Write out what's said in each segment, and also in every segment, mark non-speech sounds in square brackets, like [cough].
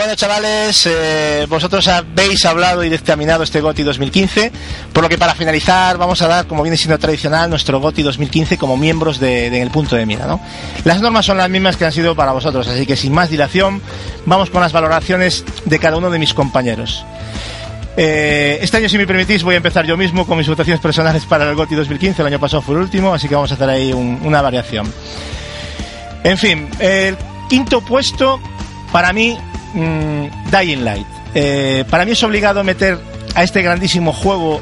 Bueno, chavales, eh, vosotros habéis hablado y dictaminado este GOTI 2015, por lo que para finalizar vamos a dar, como viene siendo tradicional, nuestro GOTI 2015 como miembros de, de el punto de mira. ¿no? Las normas son las mismas que han sido para vosotros, así que sin más dilación, vamos con las valoraciones de cada uno de mis compañeros. Eh, este año, si me permitís, voy a empezar yo mismo con mis votaciones personales para el GOTI 2015. El año pasado fue el último, así que vamos a hacer ahí un- una variación. En fin, el quinto puesto, para mí, mm, Dying Light. Eh, para mí es obligado meter a este grandísimo juego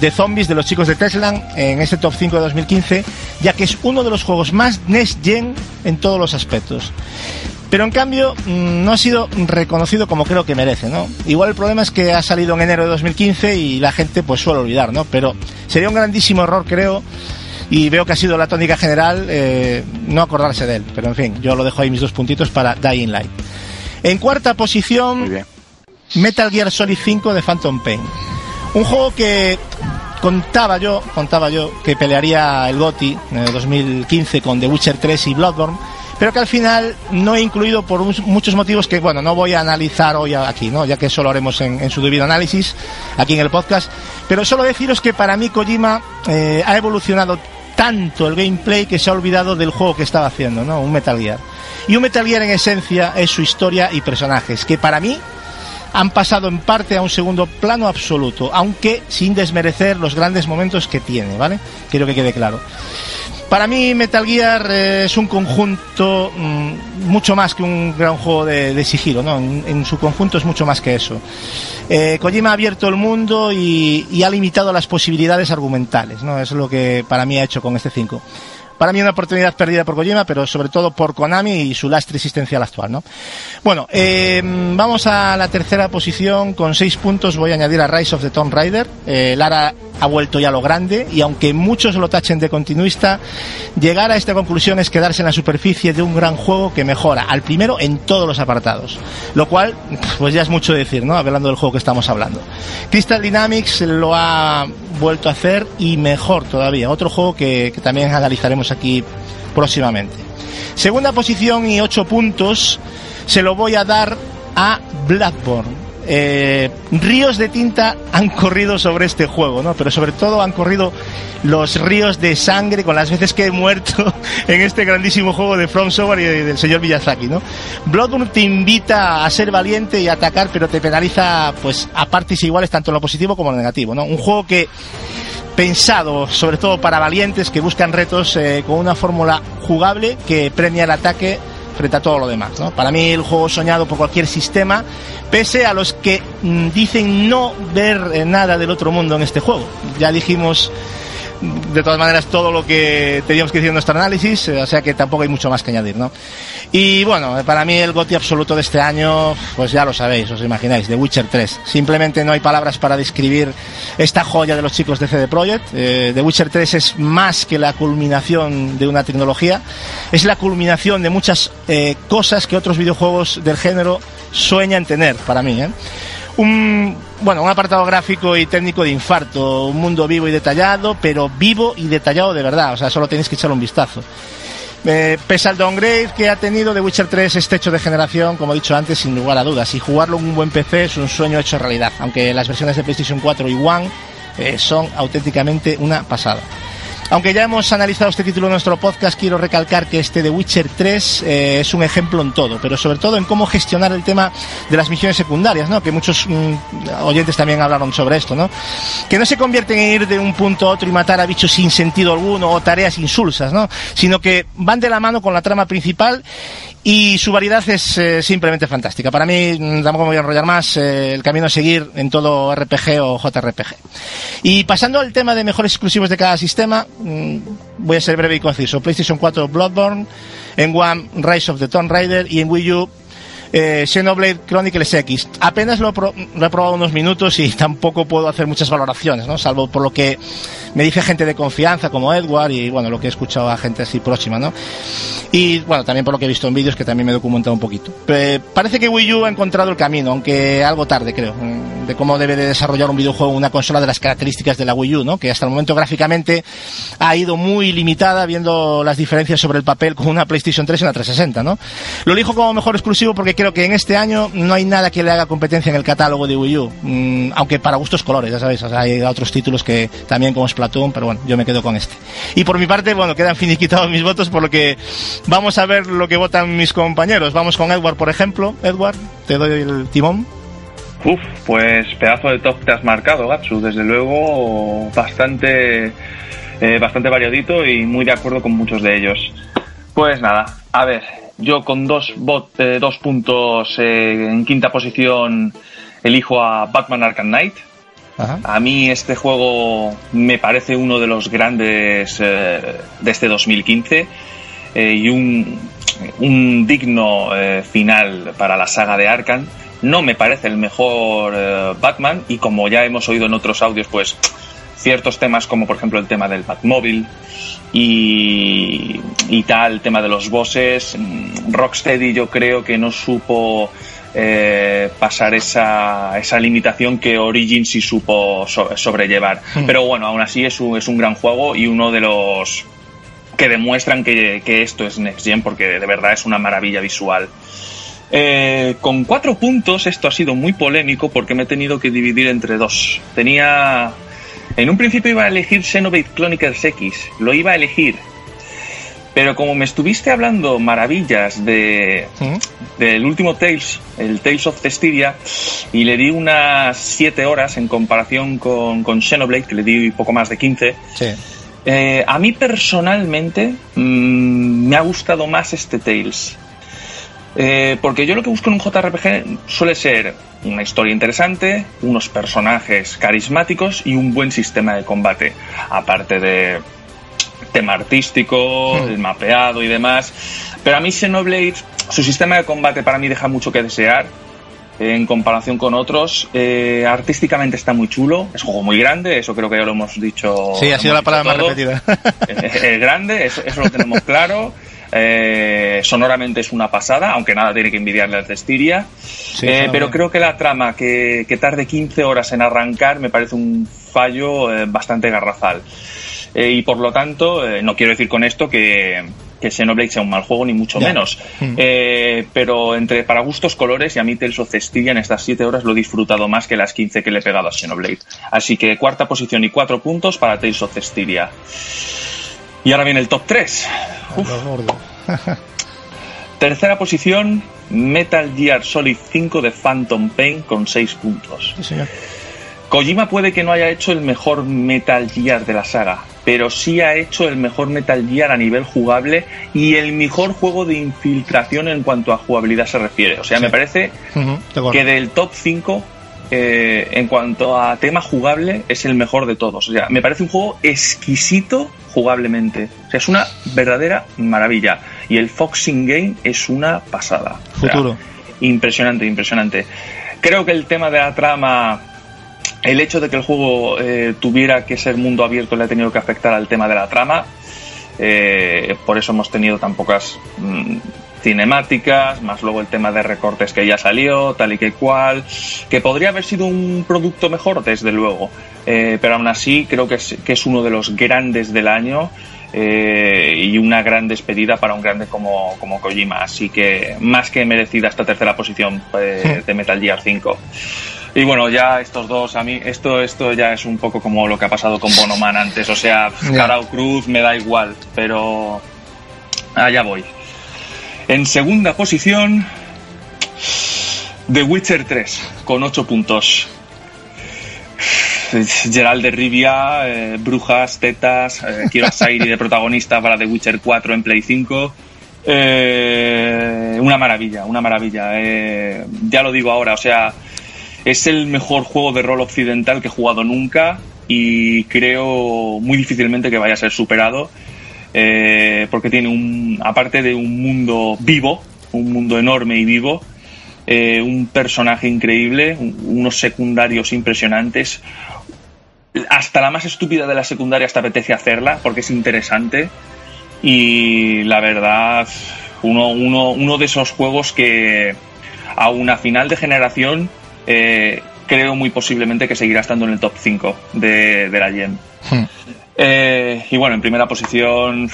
de zombies de los chicos de Tesla en este top 5 de 2015, ya que es uno de los juegos más Next Gen en todos los aspectos. Pero en cambio mm, no ha sido reconocido como creo que merece, ¿no? Igual el problema es que ha salido en enero de 2015 y la gente pues suele olvidar, ¿no? Pero sería un grandísimo error, creo, y veo que ha sido la tónica general eh, no acordarse de él. Pero en fin, yo lo dejo ahí mis dos puntitos para Dying Light. En cuarta posición, Metal Gear Solid 5 de Phantom Pain. Un juego que contaba yo, contaba yo que pelearía el GOTY en el 2015 con The Witcher 3 y Bloodborne, pero que al final no he incluido por muchos motivos que, bueno, no voy a analizar hoy aquí, ¿no? Ya que eso lo haremos en, en su debido análisis aquí en el podcast. Pero solo deciros que para mí Kojima eh, ha evolucionado tanto el gameplay que se ha olvidado del juego que estaba haciendo, ¿no? Un Metal Gear. Y un Metal Gear en esencia es su historia y personajes, que para mí han pasado en parte a un segundo plano absoluto, aunque sin desmerecer los grandes momentos que tiene, ¿vale? Quiero que quede claro. Para mí Metal Gear eh, es un conjunto mm, mucho más que un gran juego de, sigilo, ¿no? En, su conjunto es mucho más que eso. Eh, Kojima ha abierto el mundo y, y ha limitado las posibilidades argumentales, ¿no? Es lo que para mí ha hecho con este 5. Para mí una oportunidad perdida por Kojima, pero sobre todo por Konami y su lastre existencial actual, ¿no? Bueno, eh, vamos a la tercera posición con seis puntos. Voy a añadir a Rise of the Tomb Raider. Eh, Lara ha vuelto ya a lo grande y aunque muchos lo tachen de continuista, llegar a esta conclusión es quedarse en la superficie de un gran juego que mejora al primero en todos los apartados. Lo cual, pues ya es mucho decir, ¿no? Hablando del juego que estamos hablando. Crystal Dynamics lo ha vuelto a hacer y mejor todavía. Otro juego que, que también analizaremos aquí próximamente. Segunda posición y ocho puntos se lo voy a dar a Blackburn. Eh, ríos de tinta han corrido sobre este juego, ¿no? Pero sobre todo han corrido los ríos de sangre con las veces que he muerto [laughs] en este grandísimo juego de From Software y de- del señor Miyazaki, ¿no? Bloodborne te invita a ser valiente y a atacar, pero te penaliza, pues, a partes iguales tanto lo positivo como lo negativo, ¿no? Un juego que pensado sobre todo para valientes que buscan retos eh, con una fórmula jugable que premia el ataque frente a todo lo demás. ¿no? Para mí el juego soñado por cualquier sistema, pese a los que mm, dicen no ver eh, nada del otro mundo en este juego. Ya dijimos de todas maneras todo lo que teníamos que decir en nuestro análisis, eh, o sea que tampoco hay mucho más que añadir, ¿no? Y bueno, para mí el goti absoluto de este año, pues ya lo sabéis, os imagináis, The Witcher 3. Simplemente no hay palabras para describir esta joya de los chicos de CD Projekt. Eh, The Witcher 3 es más que la culminación de una tecnología, es la culminación de muchas eh, cosas que otros videojuegos del género sueña en tener para mí. ¿eh? Un, bueno, un apartado gráfico y técnico de infarto, un mundo vivo y detallado, pero vivo y detallado de verdad, o sea, solo tenéis que echar un vistazo. Eh, pese al downgrade que ha tenido The Witcher 3 este hecho de generación, como he dicho antes, sin lugar a dudas, y jugarlo en un buen PC es un sueño hecho realidad, aunque las versiones de PlayStation 4 y One eh, son auténticamente una pasada. Aunque ya hemos analizado este título en nuestro podcast, quiero recalcar que este The Witcher 3 eh, es un ejemplo en todo, pero sobre todo en cómo gestionar el tema de las misiones secundarias, ¿no? Que muchos mm, oyentes también hablaron sobre esto, ¿no? Que no se convierten en ir de un punto a otro y matar a bichos sin sentido alguno o tareas insulsas, ¿no? Sino que van de la mano con la trama principal y su variedad es eh, simplemente fantástica. Para mí, mm, tampoco me voy a enrollar más, eh, el camino a seguir en todo RPG o JRPG. Y pasando al tema de mejores exclusivos de cada sistema, mm, voy a ser breve y conciso. PlayStation 4 Bloodborne, en One Rise of the Tomb Raider y en Wii U eh, Xenoblade Chronicles X. Apenas lo, lo he probado unos minutos y [laughs] tampoco puedo hacer muchas valoraciones, ¿no? Salvo por lo que me dice gente de confianza como Edward y bueno, lo que he escuchado a gente así próxima, ¿no? Y bueno, también por lo que he visto en vídeos que también me he documentado un poquito. Eh, parece que Wii U ha encontrado el camino, aunque algo tarde creo, mm, de cómo debe de desarrollar un videojuego una consola de las características de la Wii U, ¿no? Que hasta el momento gráficamente ha ido muy limitada viendo las diferencias sobre el papel con una PlayStation 3 y una 360, ¿no? Lo elijo como mejor exclusivo porque creo que en este año no hay nada que le haga competencia en el catálogo de Wii U, Mm, aunque para gustos colores, ya sabéis, o sea, hay otros títulos que también como Splatoon, pero bueno, yo me quedo con este. Y por mi parte, bueno, quedan finiquitados mis votos, por lo que vamos a ver lo que votan mis compañeros. Vamos con Edward, por ejemplo. Edward, te doy el timón. Uf, pues pedazo de top te has marcado, Gatsu. Desde luego, bastante, eh, bastante variadito y muy de acuerdo con muchos de ellos. Pues nada, a ver, yo con dos, bot, eh, dos puntos eh, en quinta posición elijo a Batman Arkham Knight. Ajá. A mí este juego me parece uno de los grandes eh, de este 2015 eh, y un, un digno final para la saga de Arkham. No me parece el mejor Batman y como ya hemos oído en otros audios, pues ciertos temas como por ejemplo el tema del Batmóvil y, y tal, el tema de los bosses, mm, Rocksteady yo creo que no supo eh, pasar esa, esa limitación que Origin sí supo so- sobrellevar. Mm. Pero bueno, aún así es un, es un gran juego y uno de los que demuestran que, que esto es Next Gen porque de verdad es una maravilla visual. Eh, con cuatro puntos esto ha sido muy polémico porque me he tenido que dividir entre dos. Tenía... En un principio iba a elegir Xenoblade Chronicles X, lo iba a elegir. Pero como me estuviste hablando maravillas de, ¿Mm? del último Tales, el Tales of Cestiria, y le di unas 7 horas en comparación con, con Xenoblade, que le di poco más de 15, Sí. eh, a mí personalmente mm, me ha gustado más este Tales. Eh, porque yo lo que busco en un JRPG suele ser una historia interesante, unos personajes carismáticos y un buen sistema de combate. Aparte de tema artístico, Hmm. el mapeado y demás. Pero a mí Xenoblade, su sistema de combate para mí deja mucho que desear en comparación con otros. Eh, artísticamente está muy chulo, es un juego muy grande, eso creo que ya lo hemos dicho. Sí, ha sido la palabra más repetida. [laughs] Es, es grande, eso, eso lo tenemos claro. [laughs] Eh, sonoramente es una pasada, aunque nada tiene que envidiarle al Cestiria. Sí, Eh, pero creo que la trama, que, que tarde 15 horas en arrancar, me parece un fallo eh, bastante garrafal. Y por lo tanto, no quiero decir con esto que, que Xenoblade sea un mal juego, ni mucho menos. Mm. Eh, pero entre para gustos colores, y a mí Tales of Cestiria en estas 7 horas lo he disfrutado más que las 15 que le he pegado a Xenoblade. Así que cuarta posición y 4 puntos para Tales of Cestiria. Y ahora viene el top 3. Lo gordo. Tercera posición, Metal Gear Solid 5 de Phantom Pain con 6 puntos. Sí, señor. Kojima puede que no haya hecho el mejor Metal Gear de la saga, pero sí ha hecho el mejor Metal Gear a nivel jugable y el mejor juego de infiltración en cuanto a jugabilidad se refiere. O sea, Sí. me parece que del top 5, eh, en cuanto a tema jugable, es el mejor de todos. O sea, me parece un juego exquisito jugablemente. O sea, es una verdadera maravilla. Y el Foxing Game es una pasada. O sea, Futuro. impresionante, impresionante. Creo que el tema de la trama, el hecho de que el juego eh, tuviera que ser mundo abierto le ha tenido que afectar al tema de la trama. Eh, por eso hemos tenido tan pocas mm, cinemáticas, más luego el tema de recortes que ya salió, tal y que cual, que podría haber sido un producto mejor, desde luego, eh, pero aún así creo que es, que es uno de los grandes del año. eh, y una gran despedida para un grande como, como Kojima. Así que más que merecida esta tercera posición eh, de Metal Gear 5. Y bueno, ya estos dos, a mí, esto, esto ya es un poco como lo que ha pasado con Bonoman antes. O sea, Ya. cara o cruz me da igual, pero allá voy. En segunda posición, The Witcher 3, con 8 puntos. Gerald de Rivia, eh, brujas, tetas, eh, quiero a [laughs] Sairi de protagonista para The Witcher 4 en Play 5. Eh, una maravilla, una maravilla. Eh, ya lo digo ahora, o sea, es el mejor juego de rol occidental que he jugado nunca y creo muy difícilmente que vaya a ser superado eh, porque tiene un, aparte de un mundo vivo, un mundo enorme y vivo, eh, un personaje increíble, un- unos secundarios impresionantes. Hasta la más estúpida de las secundarias te apetece hacerla porque es interesante. Y la verdad, uno, uno, uno de esos juegos que a una final de generación eh, creo muy posiblemente que seguirá estando en el top 5 de, de la GEM. Hmm. Eh, y bueno, en primera posición,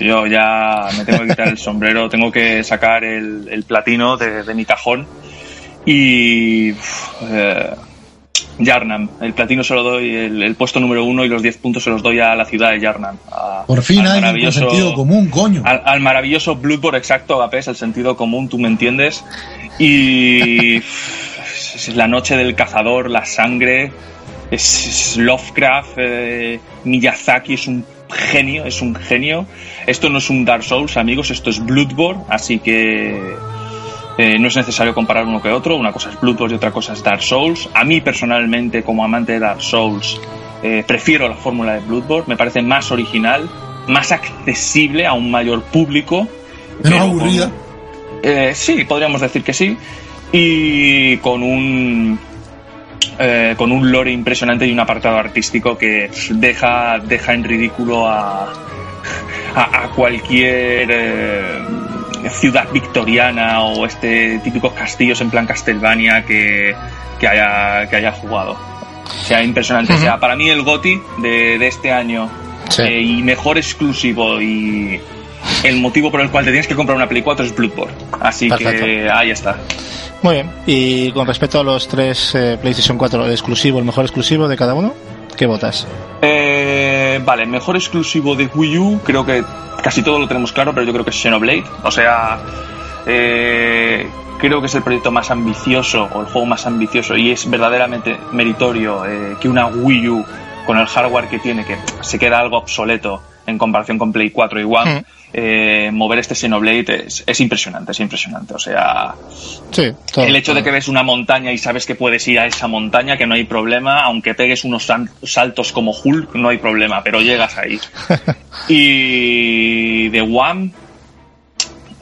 yo ya me tengo que quitar el [laughs] sombrero, tengo que sacar el, el platino de, de mi cajón. Y. eh, Yarnam, el platino se lo doy, el, el puesto número uno y los 10 puntos se los doy a la ciudad de Yarnam. a- Por fin al hay un sentido común, coño. al, al maravilloso Bloodborne exacto, Agapé, es el sentido común, tú me entiendes. Y es la noche del cazador, la sangre, es, es Lovecraft, eh, Miyazaki es un genio, es un genio. Esto no es un Dark Souls, amigos, esto es Bloodborne, así que eh, no es necesario comparar uno que otro. Una cosa es Bloodborne y otra cosa es Dark Souls. A mí personalmente, como amante de Dark Souls, eh, prefiero la fórmula de Bloodborne. Me parece más original, más accesible a un mayor público. Menos pero con- aburrida. eh, sí, podríamos decir que sí. Y con un eh, con un lore impresionante y un apartado artístico que deja, deja en ridículo a, a, a cualquier eh, ciudad victoriana o este típicos castillos en plan Castlevania que, que haya, que haya jugado. O sea, impresionante. O sea, para mí el GOTI de, de este año Sí. eh, y mejor exclusivo y el motivo por el cual te tienes que comprar una Play 4 es Bloodborne. Así que ahí está. Muy bien. Y con respecto a los tres eh, PlayStation 4 exclusivo, el mejor exclusivo de cada uno, ¿qué votas? Eh, vale, mejor exclusivo de Wii U, creo que casi todo lo tenemos claro, pero yo creo que es Xenoblade. O sea, eh, creo que es el proyecto más ambicioso o el juego más ambicioso y es verdaderamente meritorio eh, que una Wii U con el hardware que tiene, que se queda algo obsoleto en comparación con Play 4 y One, Mm. Eh, mover este Xenoblade es, es impresionante, es impresionante. O sea, Sí, todo. el hecho de que ves una montaña y sabes que puedes ir a esa montaña, que no hay problema, aunque pegues unos saltos como Hulk, no hay problema, pero llegas ahí. [laughs] y de One,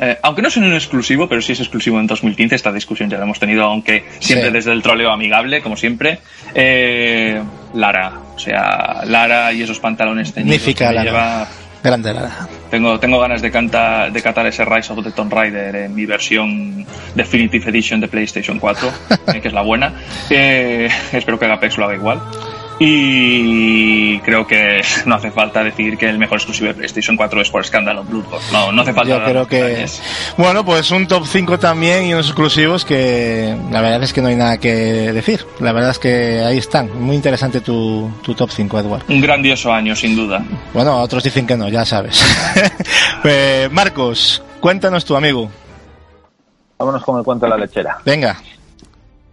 eh, aunque no es un exclusivo, pero sí es exclusivo en 2015, esta discusión ya la hemos tenido, aunque siempre Sí. desde el troleo amigable, como siempre. Eh, Lara, o sea, Lara y esos pantalones teñidos Magnífica que Lara. lleva- Grande Lara. tengo, tengo ganas de, canta, de catar ese Rise of the Tomb Raider en mi versión Definitive Edition de PlayStation 4, [laughs] eh, que es la buena. Eh, espero que Agapex lo haga igual. Y creo que [laughs] no hace falta decir que el mejor exclusivo de PlayStation 4 es por escándalo Bloodborne. No, no hace falta. Yo creo que. detalles. Bueno, pues un top 5 también y unos exclusivos que la verdad es que no hay nada que decir. La verdad es que ahí están. Muy interesante tu, tu top 5, Edward. Un grandioso año, sin duda. Bueno, otros dicen que no, ya sabes. [laughs] Eh, Marcos, cuéntanos tu amigo. Vámonos con el cuento de la lechera. Venga.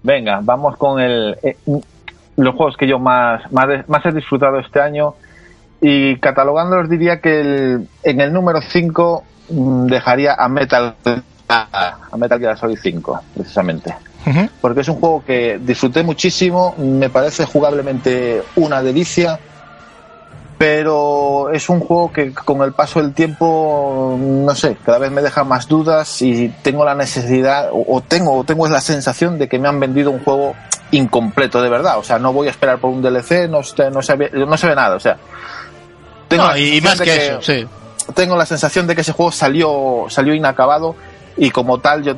Venga, vamos con el, eh, los juegos que yo más, más, más he disfrutado este año. Y catalogándolos diría que el- en el número 5 dejaría a Metal, a Metal Gear Solid 5, precisamente. Porque es un juego que disfruté muchísimo, me parece jugablemente una delicia. Pero es un juego que con el paso del tiempo, no sé, cada vez me deja más dudas y tengo la necesidad, o o tengo, o tengo la sensación de que me han vendido un juego incompleto de verdad. O sea, no voy a esperar por un DLC, no, se- no, se, ve, no se ve nada. O sea, tengo No, y más que eso, sí. tengo la sensación de que ese juego salió, salió inacabado y como tal yo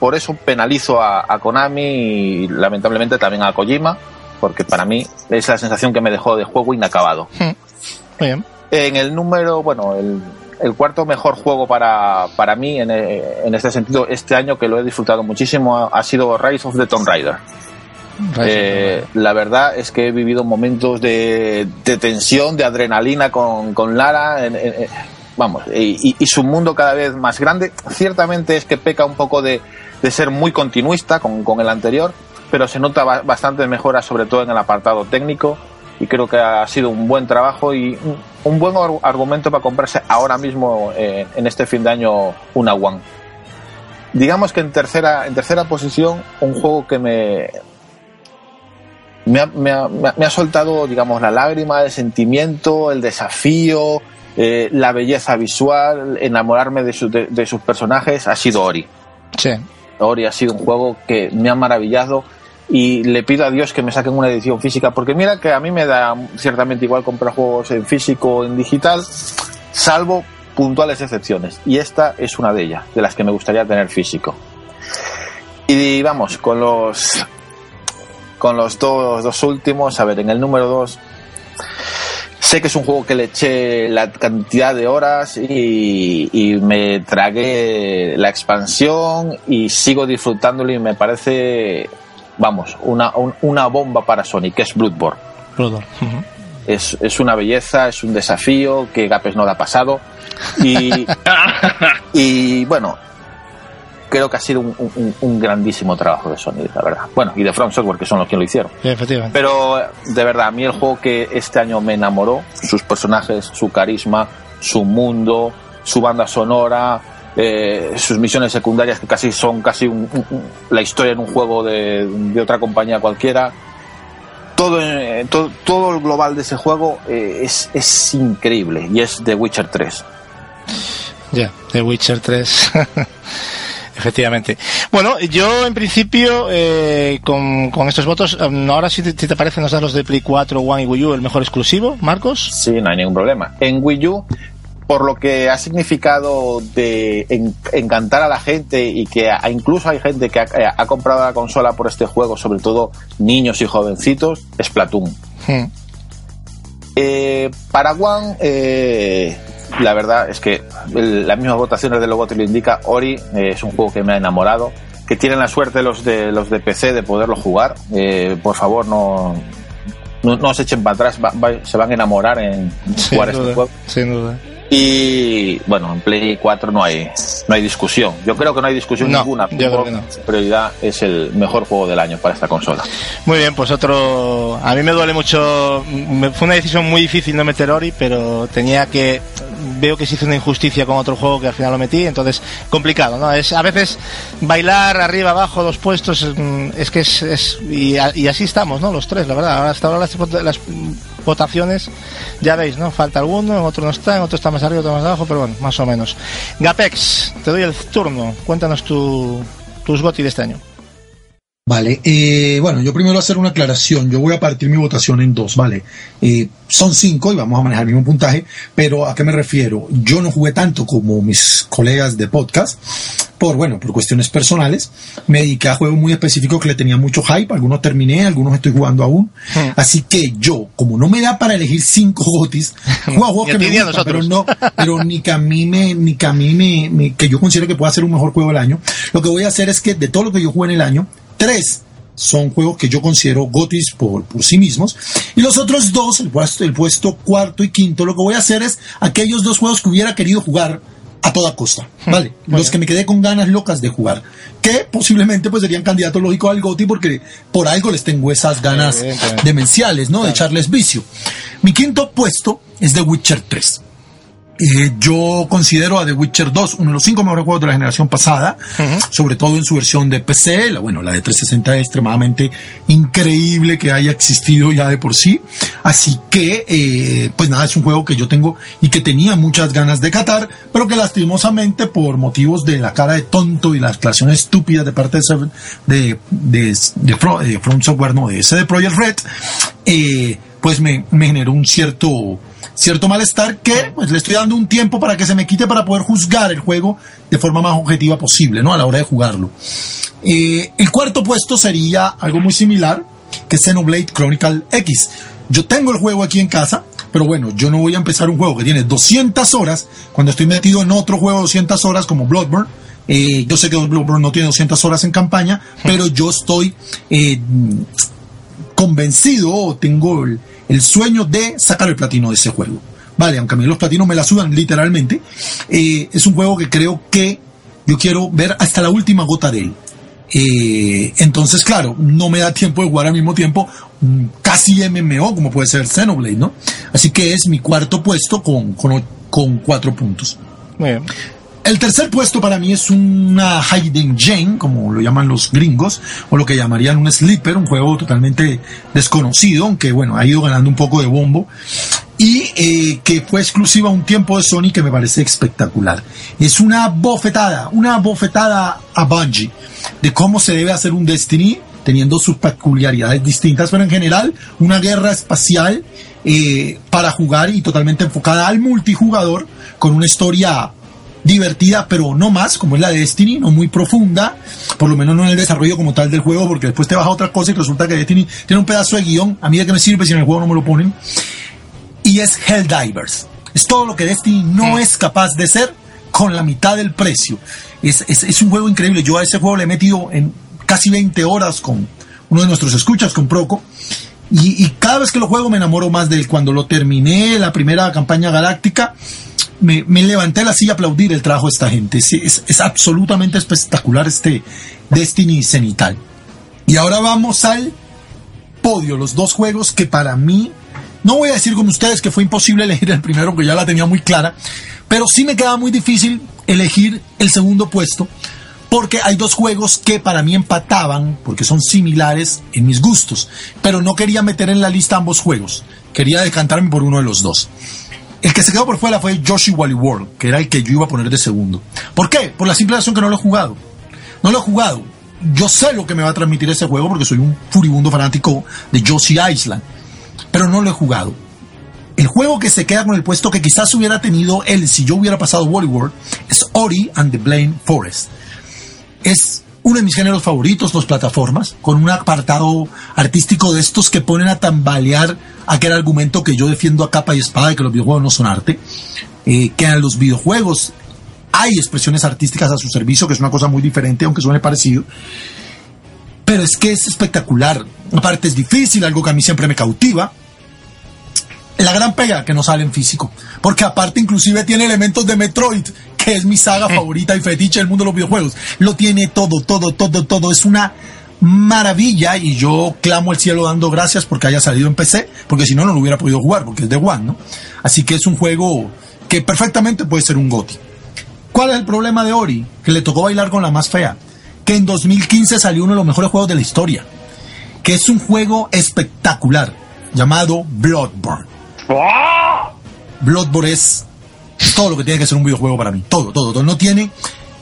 por eso penalizo a, a Konami y lamentablemente también a Kojima porque para mí es la sensación que me dejó de juego inacabado. Hmm. Muy bien. En el número, bueno, el, el cuarto mejor juego para, para mí en, en este sentido este año que lo he disfrutado muchísimo ha, ha sido Rise of the Tomb Raider. Eh, la verdad es que he vivido momentos de, tensión, de adrenalina con, con Lara. vamos, y, su mundo cada vez más grande. Ciertamente es que peca un poco de, de ser muy continuista con, con el anterior, pero se nota ba- bastante mejora, sobre todo en el apartado técnico. Y creo que ha sido un buen trabajo y un, buen ar- argumento para comprarse ahora mismo, eh, en este fin de año, una One. Digamos que en tercera, en tercera posición, un juego que me, me ha, me ha- me ha- soltado, digamos, la lágrima, el sentimiento, el desafío, eh, la belleza visual, enamorarme de, su- de- de sus personajes, ha sido Ori. Sí. Ori ha sido un juego que me ha maravillado y le pido a Dios que me saquen una edición física, porque mira que a mí me da ciertamente igual comprar juegos en físico o en digital, salvo puntuales excepciones. Y esta es una de ellas, de las que me gustaría tener físico. Y vamos, con los con los dos, dos últimos, a ver, en el número 2 sé que es un juego que le eché la cantidad de horas y, y me tragué la expansión y sigo disfrutándolo y me parece, vamos, una, un- una bomba para Sony, que es Bloodborne. Bloodborne. Es, es una belleza, es un desafío que Gapes no le ha pasado. Y, [laughs] y bueno, creo que ha sido un, un- un grandísimo trabajo de Sony, la verdad. Bueno, y de From Software, que son los que lo hicieron. Sí, efectivamente. Pero de verdad, a mí el juego que este año me enamoró, sus personajes, su carisma, su mundo, su banda sonora, eh, sus misiones secundarias que casi son casi un- la historia en un juego de, de otra compañía cualquiera. Todo, eh, todo, todo el global de ese juego eh, es, es increíble y es The Witcher 3. Ya, The Witcher 3. [laughs] Efectivamente. Bueno, yo en principio, eh, con, con estos votos, um, ahora si te, si te parece nos das los de Play 4, One y Wii U, el mejor exclusivo, Marcos. Sí, no hay ningún problema. En Wii U, por lo que ha significado de en- encantar a la gente y que incluso hay gente que ha, ha comprado la consola por este juego, sobre todo niños y jovencitos, es Platoon. Hmm. Eh, para One, eh, la verdad es que el- las mismas votaciones de logo te lo indica. Ori eh, es un juego que me ha enamorado. Que tienen la suerte los de los de PC de poderlo jugar. Eh, por favor, no, no, no se echen para atrás. va- va- se van a enamorar en Sin jugar este juego. sin duda. Y bueno, en Play 4 no hay, no hay discusión. Yo creo que no hay discusión No, ninguna. yo creo Por que no. prioridad es el mejor juego del año para esta consola. Muy bien, pues otro. A mí me duele mucho. me- Fue una decisión muy difícil no meter Ori, pero tenía que. Veo que se hizo una injusticia con otro juego que al final lo metí, entonces complicado, ¿no? Es a veces bailar arriba, abajo, dos puestos, mm, es que es. es- y, a- y así estamos, ¿no? Los tres, la verdad. Hasta ahora las votaciones, ya veis, ¿no? Falta alguno, en otro no está, en otro está más arriba, otro más abajo, pero bueno, más o menos. Gapex, te doy el turno. Cuéntanos tu, tus GOTI de este año. Vale, eh, bueno, yo primero voy a hacer una aclaración. Yo voy a partir mi votación en dos, ¿vale? Eh, son cinco y vamos a manejar el mismo puntaje, pero ¿a qué me refiero? Yo no jugué tanto como mis colegas de podcast, por, bueno, por cuestiones personales. Me dediqué a juegos muy específicos que le tenía mucho hype, algunos terminé, algunos estoy jugando aún. Hmm. Así que yo, como no me da para elegir cinco gotis, [laughs] juego a juegos que me gustan, pero no, pero ni que a mí me, ni que a mí me, me- que yo considero que pueda ser un mejor juego del año. Lo que voy a hacer es que de todo lo que yo jugué en el año, tres son juegos que yo considero gotis por, por sí mismos. Y los otros dos, el puesto, el puesto cuarto y quinto, lo que voy a hacer es aquellos dos juegos que hubiera querido jugar a toda costa, ¿vale? Muy Los que me quedé con ganas locas de jugar. Que posiblemente pues serían candidatos lógicos al GOTI porque por algo les tengo esas ganas demenciales, ¿no? De echarles vicio. Mi quinto puesto es The Witcher 3. Eh, yo considero a The Witcher 2 uno de los cinco mejores juegos de la generación pasada, sobre todo en su versión de PC. La, bueno, la de 360 es extremadamente increíble que haya existido ya de por sí. Así que, eh, pues nada, es un juego que yo tengo y que tenía muchas ganas de catar, pero que lastimosamente por motivos de la cara de tonto y las declaraciones estúpidas de parte de, Seven- de, de, de, Fro- de From Software, no, de CD Projekt Red, eh, pues me, me generó un cierto, cierto malestar que pues le estoy dando un tiempo para que se me quite para poder juzgar el juego de forma más objetiva posible, ¿no? A la hora de jugarlo. Eh, el cuarto puesto sería algo muy similar, que es Xenoblade Chronicle X. Yo tengo el juego aquí en casa, pero bueno, yo no voy a empezar un juego que tiene 200 horas cuando estoy metido en otro juego de 200 horas como Bloodborne. Eh, yo sé que Bloodborne no tiene 200 horas en campaña, pero yo estoy eh, convencido o tengo el, el sueño de sacar el platino de ese juego. Vale, aunque a mí los platinos me la sudan literalmente, eh, es un juego que creo que yo quiero ver hasta la última gota de él. Eh, entonces, claro, no me da tiempo de jugar al mismo tiempo mm, casi MMO como puede ser Xenoblade, ¿no? Así que es mi cuarto puesto con, con, con cuatro puntos. Muy bien. El tercer puesto para mí es una hidden gem, como lo llaman los gringos, o lo que llamarían un sleeper, un juego totalmente desconocido, aunque bueno, ha ido ganando un poco de bombo, y eh, que fue exclusiva un tiempo de Sony que me parece espectacular. Es una bofetada, una bofetada a Bungie de cómo se debe hacer un Destiny, teniendo sus peculiaridades distintas, pero en general una guerra espacial eh, para jugar y totalmente enfocada al multijugador, con una historia divertida, pero no más, como es la de Destiny, no muy profunda, por lo menos no en el desarrollo como tal del juego, porque después te baja otra cosa y resulta que Destiny tiene un pedazo de guion, a mí de qué me sirve si en el juego no me lo ponen, y es Helldivers. Es todo lo que Destiny no es capaz de ser con la mitad del precio. Es, es, es un juego increíble, yo a ese juego le he metido en casi 20 horas con uno de nuestros escuchas, con Proco, y, y, cada vez que lo juego me enamoro más de él. Cuando lo terminé, la primera campaña galáctica, me, levanté la silla a aplaudir el trabajo de esta gente. Es, es, absolutamente espectacular este Destiny cenital. Y ahora vamos al podio, los dos juegos que para mí, no voy a decir como ustedes que fue imposible elegir el primero, que ya la tenía muy clara, pero sí me queda muy difícil elegir el segundo puesto, porque hay dos juegos que para mí empataban, porque son similares en mis gustos, pero no quería meter en la lista ambos juegos, quería decantarme por uno de los dos. El que se quedó por fuera fue Yoshi Wally World, que era el que yo iba a poner de segundo. ¿Por qué? Por la simple razón que no lo he jugado. No lo he jugado. Yo sé lo que me va a transmitir ese juego porque soy un furibundo fanático de Yoshi Island, pero no lo he jugado. El juego que se queda con el puesto que quizás hubiera tenido él si yo hubiera pasado Wally World es Ori and the Blame Forest. Es uno de mis géneros favoritos, las plataformas, con un apartado artístico de estos que ponen a tambalear aquel argumento que yo defiendo a capa y espada de que los videojuegos no son arte, eh, que en los videojuegos hay expresiones artísticas a su servicio, que es una cosa muy diferente, aunque suene parecido. Pero es que es espectacular. Aparte es difícil, algo que a mí siempre me cautiva. La gran pega que no sale en físico. Porque aparte inclusive tiene elementos de Metroid, que es mi saga [laughs] favorita y fetiche del mundo de los videojuegos. Lo tiene todo, todo, todo, todo. Es una maravilla y yo clamo al cielo dando gracias porque haya salido en PC, porque si no, no lo hubiera podido jugar, porque es de One, ¿no? Así que es un juego que perfectamente puede ser un GOTI. ¿Cuál es el problema de Ori? Que le tocó bailar con la más fea. Que en 2015 salió uno de los mejores juegos de la historia. Que es un juego espectacular, llamado Bloodborne. Bloodborne es todo lo que tiene que ser un videojuego para mí. Todo, todo, todo. No tiene...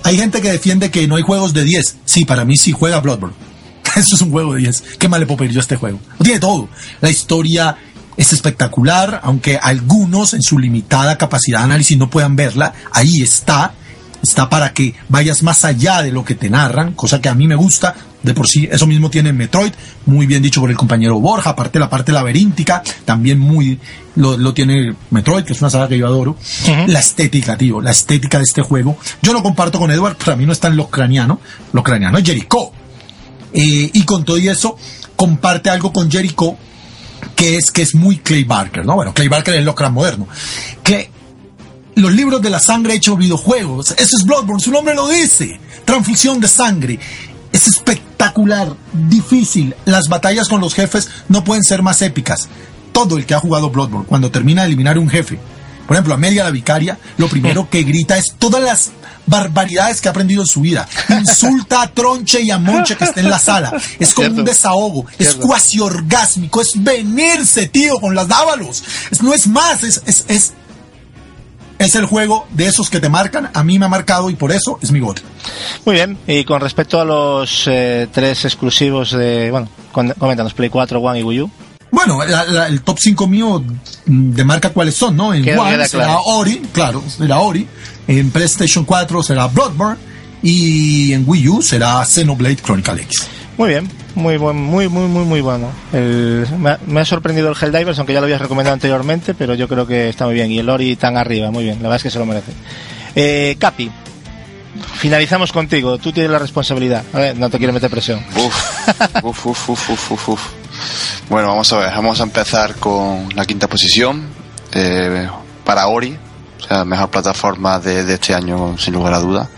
Hay gente que defiende que no hay juegos de 10. Sí, para mí sí juega Bloodborne. [laughs] Eso es un juego de 10. ¿Qué mal le puedo a este juego? Tiene todo. La historia es espectacular, aunque algunos en su limitada capacidad de análisis no puedan verla. Ahí está. Está para que vayas más allá de lo que te narran, cosa que a mí me gusta. De por sí, eso mismo tiene Metroid, muy bien dicho por el compañero Borja, aparte la parte laberíntica, también muy lo, lo tiene Metroid, que es una saga que yo adoro. Uh -huh. La estética, tío, la estética de este juego. Yo lo comparto con Edward, para mí no está en lo craniano, lo craniano es Jericho. Eh, y con todo y eso, comparte algo con Jericho que es que es muy Clay Barker, ¿no? Bueno, Clay Barker es Lovecraft moderno. Que los libros de la sangre hechos videojuegos, eso es Bloodborne, su nombre lo dice, transfusión de sangre. Es espectacular, difícil. Las batallas con los jefes no pueden ser más épicas. Todo el que ha jugado Bloodborne, cuando termina de eliminar un jefe, por ejemplo, Amelia la vicaria, lo primero [laughs] que grita es todas las barbaridades que ha aprendido en su vida. Insulta a Tronche y a Monche que está en la sala. Es como un desahogo. Es cuasi orgásmico. Es venirse, tío, con las dávalos. Es, no es más. Es, es, es, es el juego de esos que te marcan. A mí me ha marcado y por eso es mi voto. Muy bien. Y con respecto a los eh, tres exclusivos de. Bueno, coméntanos, Play 4, One y Wii U. Bueno, la- la- el top 5 mío mm, demarca cuáles son, ¿no? En One será claro. Ori, claro, será Ori. En PlayStation 4 será Bloodborne. Y en Wii U será Xenoblade Chronicle X. Muy bien, muy buen, muy, muy, muy, muy bueno. El- me, ha, me ha sorprendido el Helldivers, aunque ya lo habías recomendado anteriormente, pero yo creo que está muy bien. Y el Ori tan arriba, muy bien. La verdad es que se lo merece. Eh, Capi, finalizamos contigo. Tú tienes la responsabilidad. A ver, no te quiero meter presión. Uf, [laughs] uf, uf, uf, uf. Bueno, vamos a ver, vamos a empezar con la quinta posición eh, para Ori, o sea, mejor plataforma de, de este año sin lugar a duda.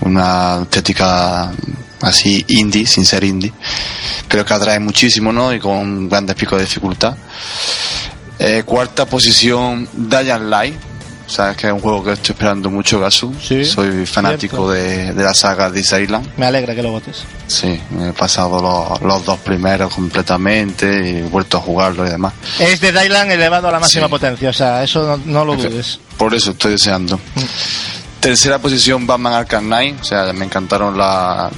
Una estética así indie, sin ser indie, pero que atrae muchísimo, ¿no? Y con grandes picos de dificultad. Eh, cuarta posición, Dying Light. Sabes que es un juego que estoy esperando mucho, Gasu. Sí, Soy fanático de, de la saga de Island. Me alegra que lo votes. Sí, me he pasado los, los dos primeros completamente y he vuelto a jugarlo y demás. Es de Dylan elevado a la máxima Sí. potencia, o sea, eso no, no lo dudes. Por eso estoy deseando. Tercera posición, Batman Arkham Knight. O sea, me encantaron la,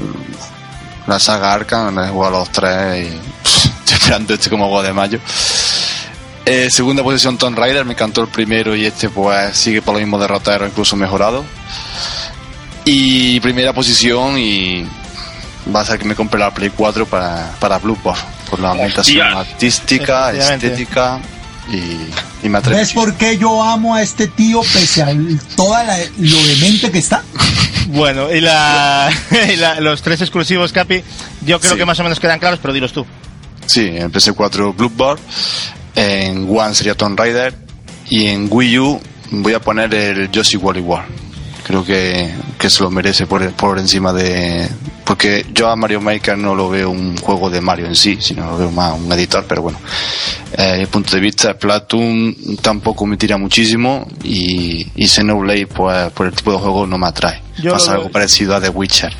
la saga Arkham. Me he jugado los tres y pff, [laughs] estoy esperando este como juego de mayo. Eh, segunda posición, Tomb Raider. Me encantó el primero y este pues sigue por los mismos derroteros, incluso mejorado. Y primera posición y va a ser que me compre la Play 4 para, para Bloodborne. Por la ambientación Hostia. artística, estética y, y me. ¿Ves por qué yo amo a este tío pese a toda la, lo demente que está? [laughs] Bueno, y, la, [laughs] y la- los tres exclusivos, Capi, yo creo Sí. que más o menos quedan claros, pero dilos tú. Sí, en PS4 Bloodborne, en One sería Tomb Raider y en Wii U voy a poner el Yoshi Wally War. Creo que, que se lo merece por, por encima de... Porque yo a Mario Maker no lo veo un juego de Mario en sí, sino lo veo más un editor, pero bueno. Eh, desde mi punto de vista, Splatoon tampoco me tira muchísimo y, y Xenoblade, pues por el tipo de juego no me atrae. Yo Pasa algo parecido a The Witcher.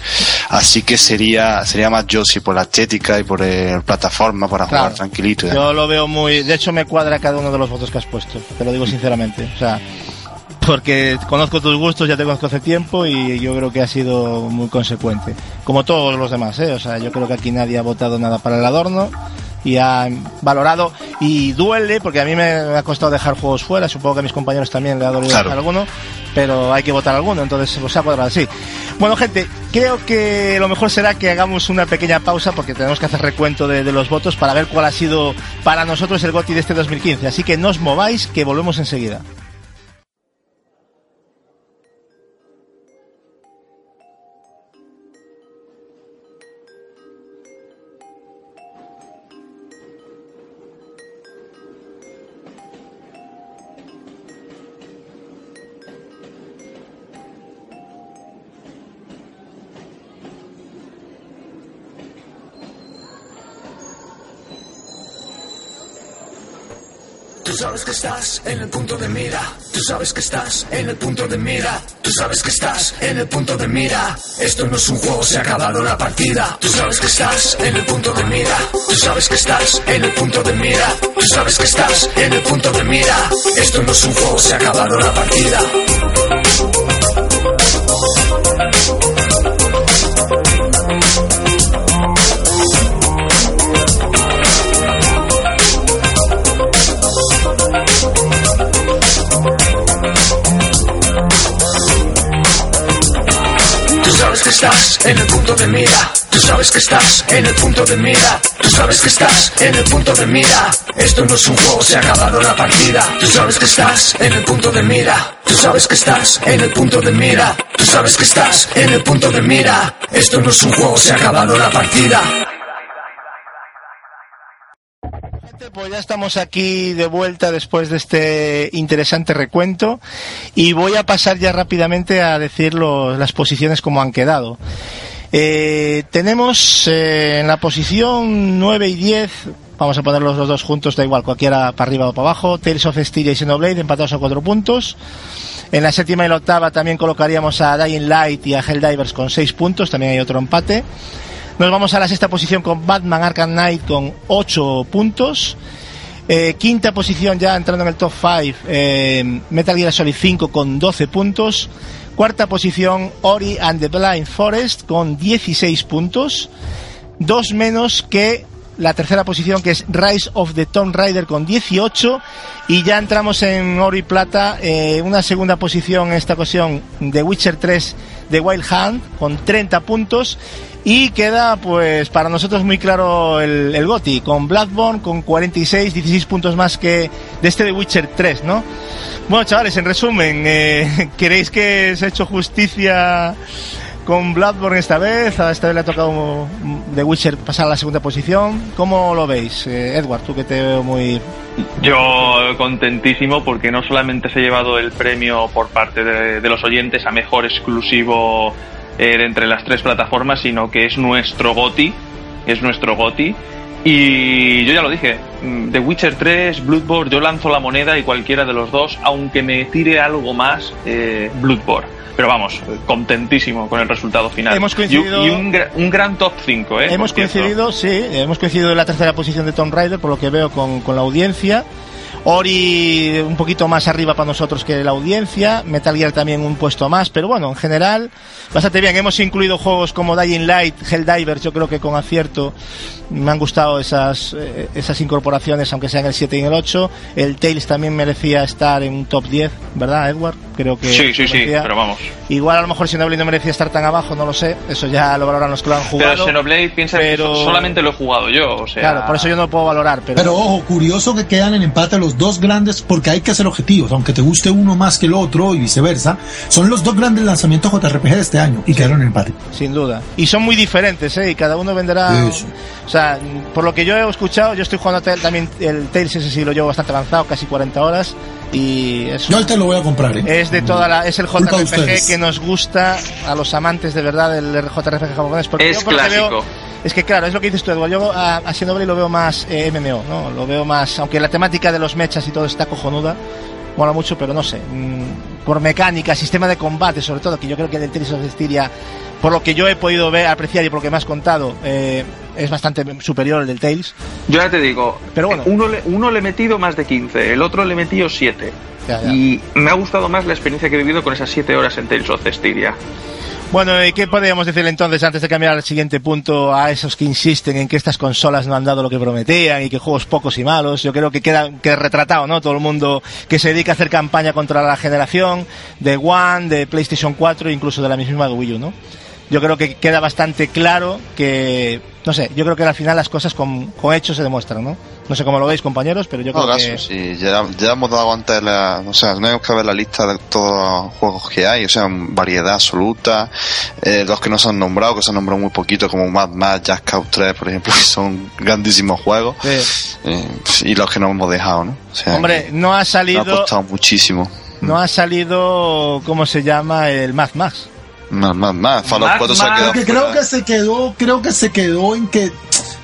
Así que sería sería más Yoshi por la estética y por el plataforma para Claro. jugar tranquilito. y. Yo lo veo muy. De hecho, me cuadra cada uno de los votos que has puesto. Te lo digo sinceramente. O sea, porque conozco tus gustos, ya te conozco hace tiempo y yo creo que ha sido muy consecuente. Como todos los demás, ¿eh? O sea, yo creo que aquí nadie ha votado nada para el adorno y ha valorado. Y duele, porque a mí me ha costado dejar juegos fuera. Supongo que a mis compañeros también le ha dolido Claro. dejar alguno. Pero hay que votar alguno, entonces se ha cuadrado así. Bueno, gente, creo que lo mejor será que hagamos una pequeña pausa porque tenemos que hacer recuento de, de los votos para ver cuál ha sido para nosotros el GOTI de este 2015. Así que no os mováis, que volvemos enseguida. Sabes que estás en el punto de mira. Tú sabes que estás en el punto de mira. Tú sabes que estás en el punto de mira. Esto no es un juego, se ha acabado la partida. Tú sabes que estás en el punto de mira. Tú sabes que estás en el punto de mira. Tú sabes que estás en el punto de mira. Esto no es un juego, se ha acabado la partida. Estás en el punto de mira. Tú sabes que estás en el punto de mira. Tú sabes que estás en el punto de mira. Esto no es un juego, se ha acabado la partida. Tú sabes que estás en el punto de mira. Tú sabes que estás en el punto de mira. Tú sabes que estás en el punto de mira. Esto no es un juego, se ha acabado la partida. Gente, Pues ya estamos aquí de vuelta después de este interesante recuento y voy a pasar ya rápidamente a decir los- las posiciones como han quedado. Eh, tenemos eh, en la posición 9 y 10, vamos a ponerlos los dos juntos, da igual, cualquiera para arriba o para abajo, Tales of Styria y Xenoblade empatados a 4 puntos. En la séptima y la octava también colocaríamos a Dying Light y a Helldivers con 6 puntos, también hay otro empate. Nos vamos a la sexta posición con Batman Arkham Knight con 8 puntos. Eh, quinta posición ya entrando en el top 5, Metal Gear Solid 5 con 12 puntos. Cuarta posición Ori and the Blind Forest con 16 puntos. Dos menos que la tercera posición que es Rise of the Tomb Raider con 18 y ya entramos en oro y plata, eh, una segunda posición en esta ocasión de Witcher 3 de Wild Hunt con 30 puntos y queda pues para nosotros muy claro el, el GOTI con Bloodborne con 46, 16 puntos más que de este de Witcher 3, ¿no? Bueno chavales, en resumen, eh, [laughs] ¿queréis que se ha hecho justicia con Bloodborne esta vez? A esta vez le ha tocado de Witcher pasar a la segunda posición. ¿Cómo lo veis? Eh, Edward, tú que te veo muy... Yo contentísimo porque no solamente se ha llevado el premio por parte de, los oyentes a mejor exclusivo eh, de entre las tres plataformas, sino que es nuestro GOTI, es nuestro GOTI. Y yo ya lo dije, The Witcher 3, Bloodborne, yo lanzo la moneda y cualquiera de los dos, aunque me tire algo más, eh, Bloodborne. Pero vamos, contentísimo con el resultado final. Hemos Y- coincidido- Y, un, gra- un gran top 5, ¿eh? hemos coincidido, sí, hemos coincidido en la tercera posición de Tomb Raider, por lo que veo con, con la audiencia. Ori un poquito más arriba para nosotros que la audiencia, Metal Gear también un puesto más, pero bueno, en general, bastante bien. Hemos incluido juegos como Dying Light, Helldivers, yo creo que con acierto me han gustado esas, eh, esas incorporaciones, aunque sean el 7 y el 8. El Tales también merecía estar en un top 10, ¿verdad, Edward? Creo que Sí, sí, sí, pero vamos. Igual a lo mejor Xenoblade no merecía estar tan abajo, no lo sé. Eso ya lo valoran los que lo han jugado. Pero Xenoblade piensa pero- que so- solamente lo he jugado yo, o sea... Claro, por eso yo no lo puedo valorar, pero, Pero ojo, curioso que quedan en empate los dos grandes, porque hay que ser objetivos, aunque te guste uno más que el otro y viceversa. Son los dos grandes lanzamientos JRPG de este año y quedaron en empate. sin duda. Y son muy diferentes, ¿eh? Y cada uno vendrá. Sí, sí. O sea, por lo que yo he escuchado, yo estoy jugando también el Tales, ese sí lo llevo bastante avanzado, casi 40 horas. Y es, Yo te lo voy a comprar, ¿eh? es de toda la. Es el JRPG que nos gusta a los amantes de verdad del JRPG japonés. Porque Es yo clásico. veo- es que claro, es lo que dices tú, Eduardo. Yo a, a Xenoblade lo veo más eh, MMO, ¿no? Lo veo más. Aunque la temática de los mechas y todo está cojonuda, mola mucho, pero no sé. mm, por mecánica, sistema de combate, sobre todo, que yo creo que el Tales of Styria, por lo que yo he podido ver, apreciar y por lo que me has contado, eh, es bastante superior al del Tales. Yo ya te digo, Pero bueno. eh, uno, le, uno le he metido más de 15, el otro le he metido 7. Ya, ya. Y me ha gustado más la experiencia que he vivido con esas 7 horas en Tales of Styria. Bueno, ¿y qué podríamos decirle entonces antes de cambiar al siguiente punto a esos que insisten en que estas consolas no han dado lo que prometían y que juegos pocos y malos? Yo creo que queda, queda retratado, ¿no? Todo el mundo que se dedica a hacer campaña contra la generación de One, de PlayStation 4 e incluso de la misma Wii U, ¿no? Yo creo que queda bastante claro que, no sé, yo creo que al final las cosas con, con hechos se demuestran, ¿no? No sé cómo lo veis, compañeros, pero yo No, creo caso, que... sí, ya, ya hemos dado antes la, o sea, no tenemos que ver la lista de todos los juegos que hay, o sea, variedad absoluta, eh, los que no se han nombrado, que se han nombrado muy poquito, como Mad Max, Jack Scout 3, por ejemplo, [laughs] que son grandísimos juegos, Sí. eh, y los que no hemos dejado, ¿no? O sea, Hombre, no ha me ha salido, costado muchísimo. no ha salido, ¿cómo se llama? El Mad Max. Más, más, más. Fallout Mad 4 se ha quedado Porque creo que se quedó, creo que se quedó en que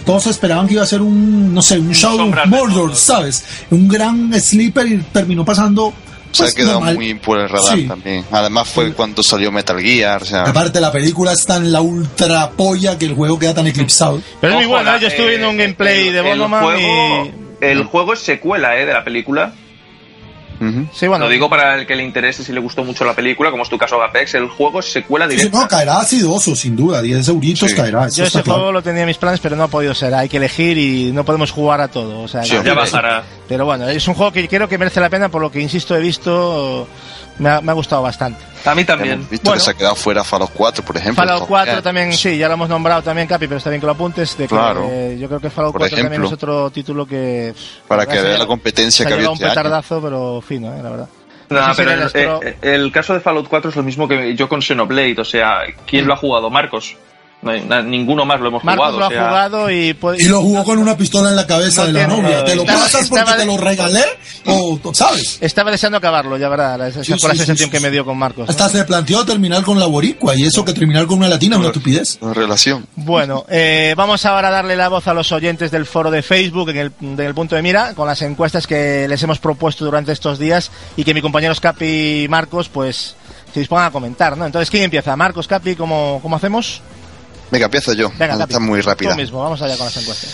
todos esperaban que iba a ser un, no sé, un Shadow of Mordor. ¿sabes? Un gran sleeper y terminó pasando. Se ha pues, quedado normal. muy por el radar Sí. también. Además fue cuando salió Metal Gear, o sea, Aparte, la película es tan la ultra polla que el juego queda tan eclipsado. Pero es muy bueno, ¿eh? yo estuve viendo un gameplay el- de el Bonoman juego- y... El juego es secuela eh, de la película. Ujú. Sí, bueno, Lo digo para el que le interese si le gustó mucho la película, como es tu caso Apex. El juego es secuela Sí, directa. no, caerá acidoso, sin duda. 10 euritos Sí. caerá. Eso yo ese claro. juego lo tenía en mis planes, pero no ha podido ser. Hay que elegir y no podemos jugar a todo. O sea. Ya bajará. Pero bueno, es un juego que creo que merece la pena, por lo que insisto, he visto, me ha, me ha gustado bastante. A mí también. Hemos visto Bueno. que se ha quedado fuera Fallout 4, por ejemplo. Fallout Top 4 Gun. también, sí, ya lo hemos nombrado también, Capi, pero está bien que lo apuntes. De que, Claro. eh, yo creo que Fallout Por 4 también ejemplo. es otro título que... Para que vea la competencia que ha había llevado este un año. petardazo, pero fino, eh, la verdad. No, Sí, pero sería el, nuestro- eh, el caso de Fallout 4 es lo mismo que yo con Xenoblade. O sea, ¿quién lo ha jugado? Marcos. No hay- na- ninguno más lo hemos Marcos jugado. lo ha o sea, jugado y... puede- Y lo jugó con una pistola en la cabeza No de la tiene- novia. ¿Te lo estaba- pasas porque estaba te lo regalé? ¿O sabes? Estaba deseando acabarlo, ya verdad, esa, Sí, por la sí, sí, sensación sí, que me dio con Marcos. ¿no? Hasta se planteó terminar con la boricua y eso que terminar con una latina es una estupidez. En relación. Bueno, eh, vamos ahora a darle la voz a los oyentes del foro de Facebook en el, punto de mira con las encuestas que les hemos propuesto durante estos días y que mi compañero Capi y Marcos pues se dispongan a comentar, ¿no? Entonces, ¿quién empieza? Marcos, Capi, ¿cómo, cómo hacemos? Venga, empiezo yo. Venga. Está muy rápida. Tú mismo, vamos allá con las encuestas.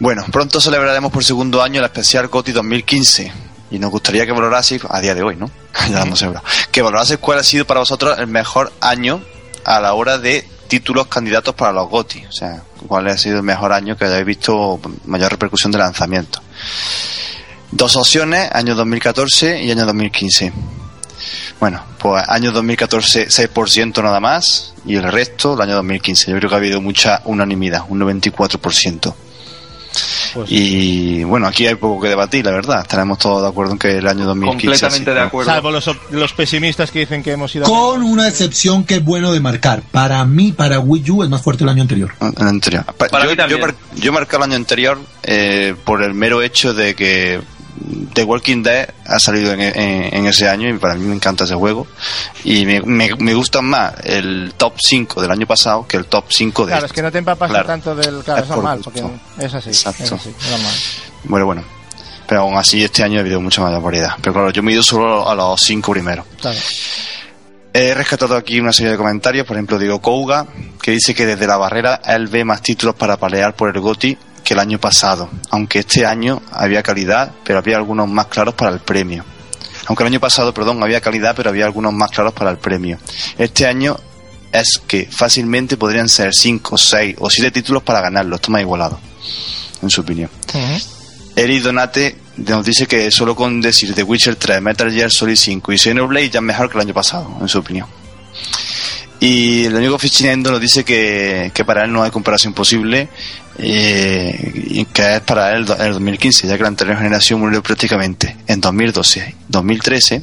Bueno, pronto celebraremos por segundo año la especial GOTY 2015. Y nos gustaría que valoraseis, a día de hoy, ¿no? [laughs] ya sé, bro. Que valoraseis cuál ha sido para vosotros el mejor año a la hora de títulos candidatos para los GOTY. O sea, cuál ha sido el mejor año que hayáis visto mayor repercusión de lanzamiento. Dos opciones, año 2014 y año 2015. Bueno, pues año 2014 6% nada más y el resto el año 2015. Yo creo que ha habido mucha unanimidad, un 94%. Pues- y bueno, aquí hay poco que debatir, la verdad. Estaremos todos de acuerdo en que el año 2015... Completamente ha de acuerdo. Salvo los, los pesimistas que dicen que hemos ido... Con una excepción que es bueno de marcar. Para mí, para Wii U es más fuerte el año anterior. El anterior. Pa- Para yo, mí también. yo mar- yo marqué el año anterior eh, por el mero hecho de que The Walking Dead ha salido en, en- en ese año y para mí me encanta ese juego. Y me, me, me gusta más el top 5 del año pasado que el top 5 de Claro, es este. que no te empapas Claro. tanto del... Claro, Es es por normal, porque es así, Exacto. es así, es normal. Bueno, bueno. Pero aún así este año ha habido mucha mayor variedad. Pero claro, yo me he ido solo a los 5 primeros. Claro. He rescatado aquí una serie de comentarios, por ejemplo, Diego Kouga, que dice que desde la barrera él ve más títulos para palear por el GOTI que el año pasado, aunque este año había calidad, pero había algunos más claros para el premio. Aunque el año pasado, perdón, había calidad, pero había algunos más claros para el premio. Este año es que fácilmente podrían ser 5, 6 o 7 títulos para ganarlo, esto más igualado, en su opinión. Ujú. Eri Donate nos dice que solo con decir The Witcher 3, Metal Gear Solid 5 y Xenoblade ya es mejor que el año pasado, en su opinión. Y el amigo Fichinendo nos dice que, que para él no hay comparación posible eh, y que es para él el 2015, ya que la anterior generación murió prácticamente en 2012, 2013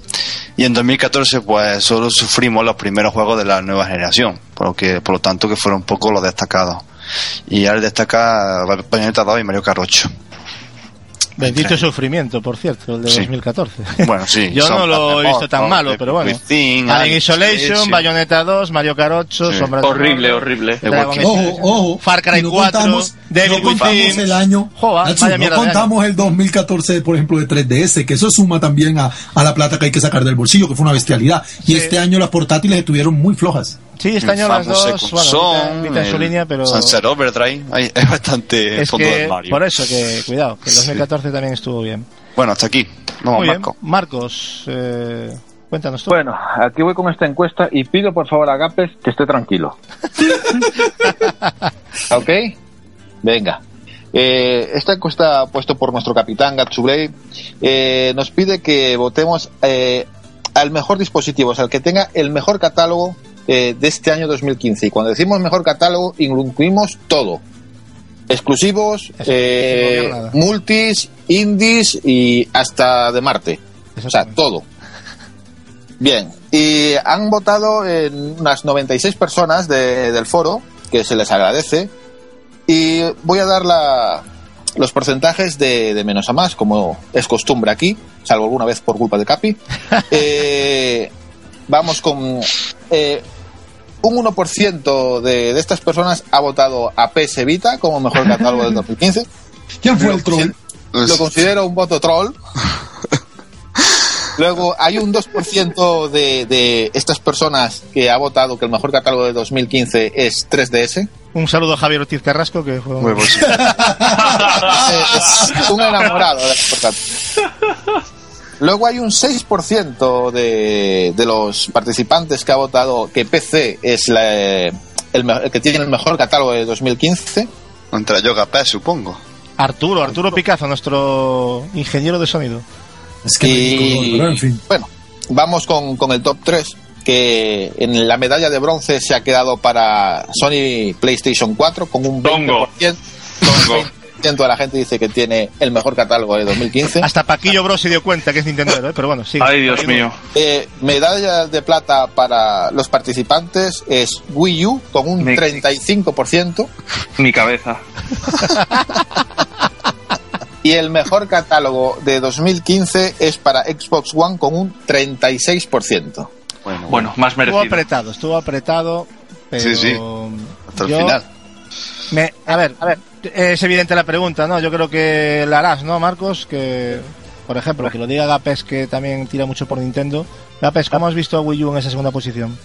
y en 2014 pues solo sufrimos los primeros juegos de la nueva generación, por lo, que, por lo tanto que fueron pocos los destacados. Y él destaca Bayonetta 2 y Mario Kart 8. Bendito sufrimiento, por cierto, el de Sí. 2014. Bueno, sí. [laughs] Yo no lo he visto tan malo, pero bueno. Within, Alien Isolation. Bayonetta 2, Mario Kart 8, Sí. Sombras de Horrible, horrible. Ojo, ojo. Far Cry no 4, contamos, Devil no contamos el año. Joder, Nacho, vaya no contamos el 2014, por ejemplo, de 3DS, que eso suma también a, a la plata que hay que sacar del bolsillo, que fue una bestialidad. Y Sí. este año las portátiles estuvieron muy flojas. Sí, este año las dos, bueno, Son, Vita, Vita en su línea, pero Sunset Overdrive, hay, hay bastante es fondo que, del Mario. por eso que, cuidado, que el Sí. 2014 también estuvo bien. Bueno, hasta aquí. Vamos, Muy bien, Marco. Marcos, eh, cuéntanos tú. Bueno, aquí voy con esta encuesta y pido por favor a Gapes que esté tranquilo. [laughs] ¿Ok? Venga. Eh, esta encuesta puesto por nuestro capitán Gatsublay eh, nos pide que votemos eh, al mejor dispositivo, o sea, el que tenga el mejor catálogo eh, de este año 2015. Y cuando decimos mejor catálogo, incluimos todo. Exclusivos, eh, multis, indies y hasta de Marte. O sea, todo. Bien, y han votado en unas 96 personas de- del foro, que se les agradece, y voy a dar la- los porcentajes de, de menos a más, como es costumbre aquí, salvo alguna vez por culpa de Capi. [laughs] Eh, vamos con... eh, un 1% de, de estas personas ha votado a PS Vita como mejor catálogo del [laughs] 2015. ¿Quién fue el troll? Lo considero un voto troll. [laughs] Luego hay un 2% de, de estas personas que ha votado que el mejor catálogo de 2015 es 3DS. Un saludo a Javier Ortiz Carrasco, que fue un- Muy [laughs] bueno. Es un enamorado de. Luego hay un 6% de, de los participantes que ha votado que PC es la, el, el, que tiene el mejor catálogo de 2015. Contra Yoga supongo. Arturo, Arturo Picazo, nuestro ingeniero de sonido. Es que y, en fin. Bueno, vamos con, con el top 3 que en la medalla de bronce se ha quedado para Sony PlayStation 4 con un 20%, 90% de la gente dice que tiene el mejor catálogo de 2015. Hasta Paquillo Bros se dio cuenta que es Nintendo, ¿eh? pero bueno, sí. Ay, Dios mío. Eh, medalla de plata para los participantes es Wii U con un mi, 35%. Mi cabeza. y el mejor catálogo de 2015 es para Xbox One con un 36%. Bueno, bueno, más merecido. Estuvo apretado, estuvo apretado, pero... Hasta el final. A ver, a ver, es evidente la pregunta, ¿no? Yo creo que la harás, ¿no, Marcos? Que, por ejemplo, que lo diga Gapes, que también tira mucho por Nintendo. Gapes, ¿cómo has visto a Wii U en esa segunda posición?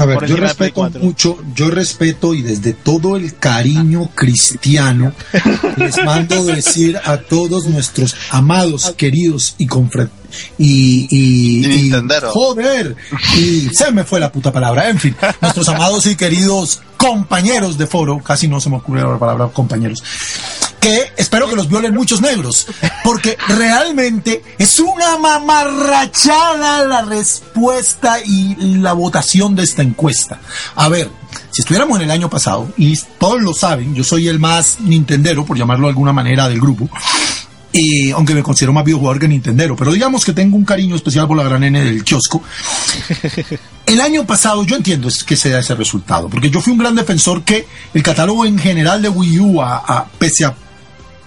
A ver, yo respeto 4. mucho, yo respeto y desde todo el cariño cristiano [laughs] les mando decir a todos nuestros amados, queridos y, confra- y, y, joder, y se me fue la puta palabra. En fin, nuestros amados y queridos compañeros de foro, casi no se me ocurrió la palabra compañeros, que espero que los violen muchos negros, porque realmente es una mamarrachada la respuesta y la votación de esta encuesta. A ver, si estuviéramos en el año pasado, y todos lo saben, yo soy el más nintendero, por llamarlo de alguna manera, del grupo, y aunque me considero más videojugador que Nintendero, pero digamos que tengo un cariño especial por la gran N del kiosco. El año pasado yo entiendo que se da ese resultado, porque yo fui un gran defensor que el catálogo en general de Wii U, a, a- pese a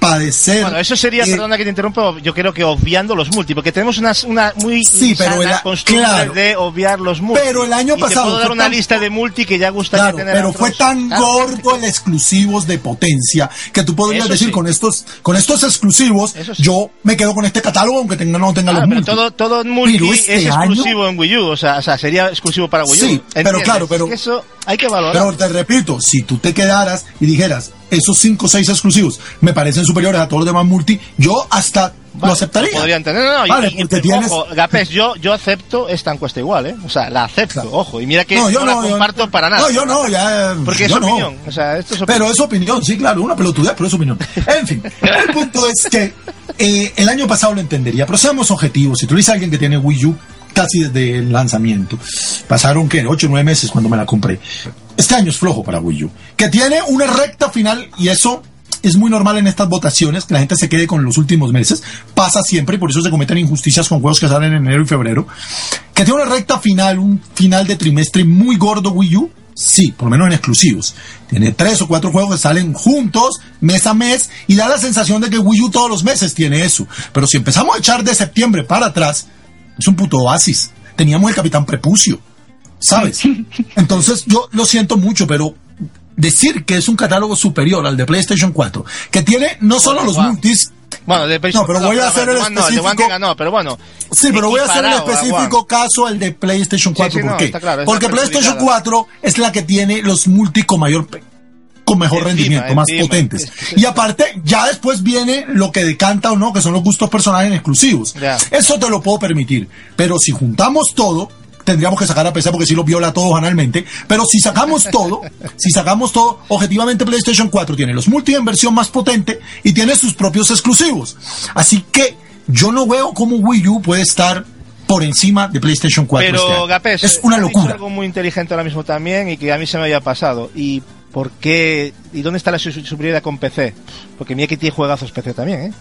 padecer... Bueno, eso sería, eh, perdona que te interrumpa, yo creo que obviando los multi, porque tenemos una, una muy Sí, pero el costumbre claro. de obviar los multi. Pero el año Y pasado Te puedo dar una tan- lista de multi que ya gustaría Claro, tener. pero otros. fue tan Claro. gordo el exclusivos de potencia que tú podrías decir sí. con estos con estos exclusivos sí. yo me quedo con este catálogo aunque tenga, no tenga Ah, los pero multi. todo, todo multi Pero este es año- exclusivo en Wii U, o sea, o sea, sería exclusivo para Wii U. Sí, pero ¿entiendes? claro, pero- Es que eso hay que valorar. Pero te repito, si tú te quedaras y dijeras, esos 5 o 6 exclusivos me parecen superiores a todos los demás multi, yo hasta lo aceptaría. Podría entender. No, no, Vale, y- porque tienes- Ojo, Gapés, yo, yo acepto esta encuesta igual, ¿eh? O sea, la acepto, Claro. ojo. Y mira que No, no, yo la yo- comparto para nada. No, yo no, ya. Porque es opinión. O sea, esto es opinión. Pero es opinión, sí, claro, una pelotudez, pero es opinión. En fin, el punto es que eh, el año pasado lo entendería, pero seamos objetivos. Si tú a alguien que tiene Wii U casi desde el lanzamiento, pasaron que 8 o 9 meses cuando me la compré. Este año es flojo para Wii U, que tiene una recta final y eso es muy normal en estas votaciones que la gente se quede con los últimos meses. Pasa siempre y por eso se cometen injusticias con juegos que salen en enero y febrero. Que tiene una recta final, un final de trimestre muy gordo Wii U. Sí, por lo menos en exclusivos. Tiene tres o cuatro juegos que salen juntos, mes a mes, y da la sensación de que Wii U todos los meses tiene eso. Pero si empezamos a echar de septiembre para atrás, es un puto oasis. Teníamos el Capitán Prepucio, ¿sabes? Entonces yo lo siento mucho, pero decir que es un catálogo superior al de PlayStation 4, que tiene no solo Bueno, los multis, Bueno, de No, pero voy a hacer el no, específico. ganó, pero bueno. Sí, pero voy a hacer el específico caso al de PlayStation 4. sí, ¿Por no, qué? claro, Porque PlayStation perjudicada. 4 es la que tiene los multi con mayor con mejor Encima, rendimiento, más encima. potentes. Y aparte, ya después viene lo que decanta o no, que son los gustos personales exclusivos. Eso te lo puedo permitir. Pero si juntamos todo, tendríamos que sacar a PC porque si lo viola a todos analmente. Pero si sacamos todo, [laughs] si sacamos todo, objetivamente PlayStation 4 tiene los multi en versión más potente y tiene sus propios exclusivos. Así que yo no veo cómo Wii U puede estar por encima de PlayStation 4. este Pero año. Gapés, es una has dicho locura. algo muy inteligente ahora mismo también y que a mí se me había pasado. ¿Y por qué? ¿Y dónde está la su- superioridad con PC? Porque mira que tiene juegazos PC también, ¿eh?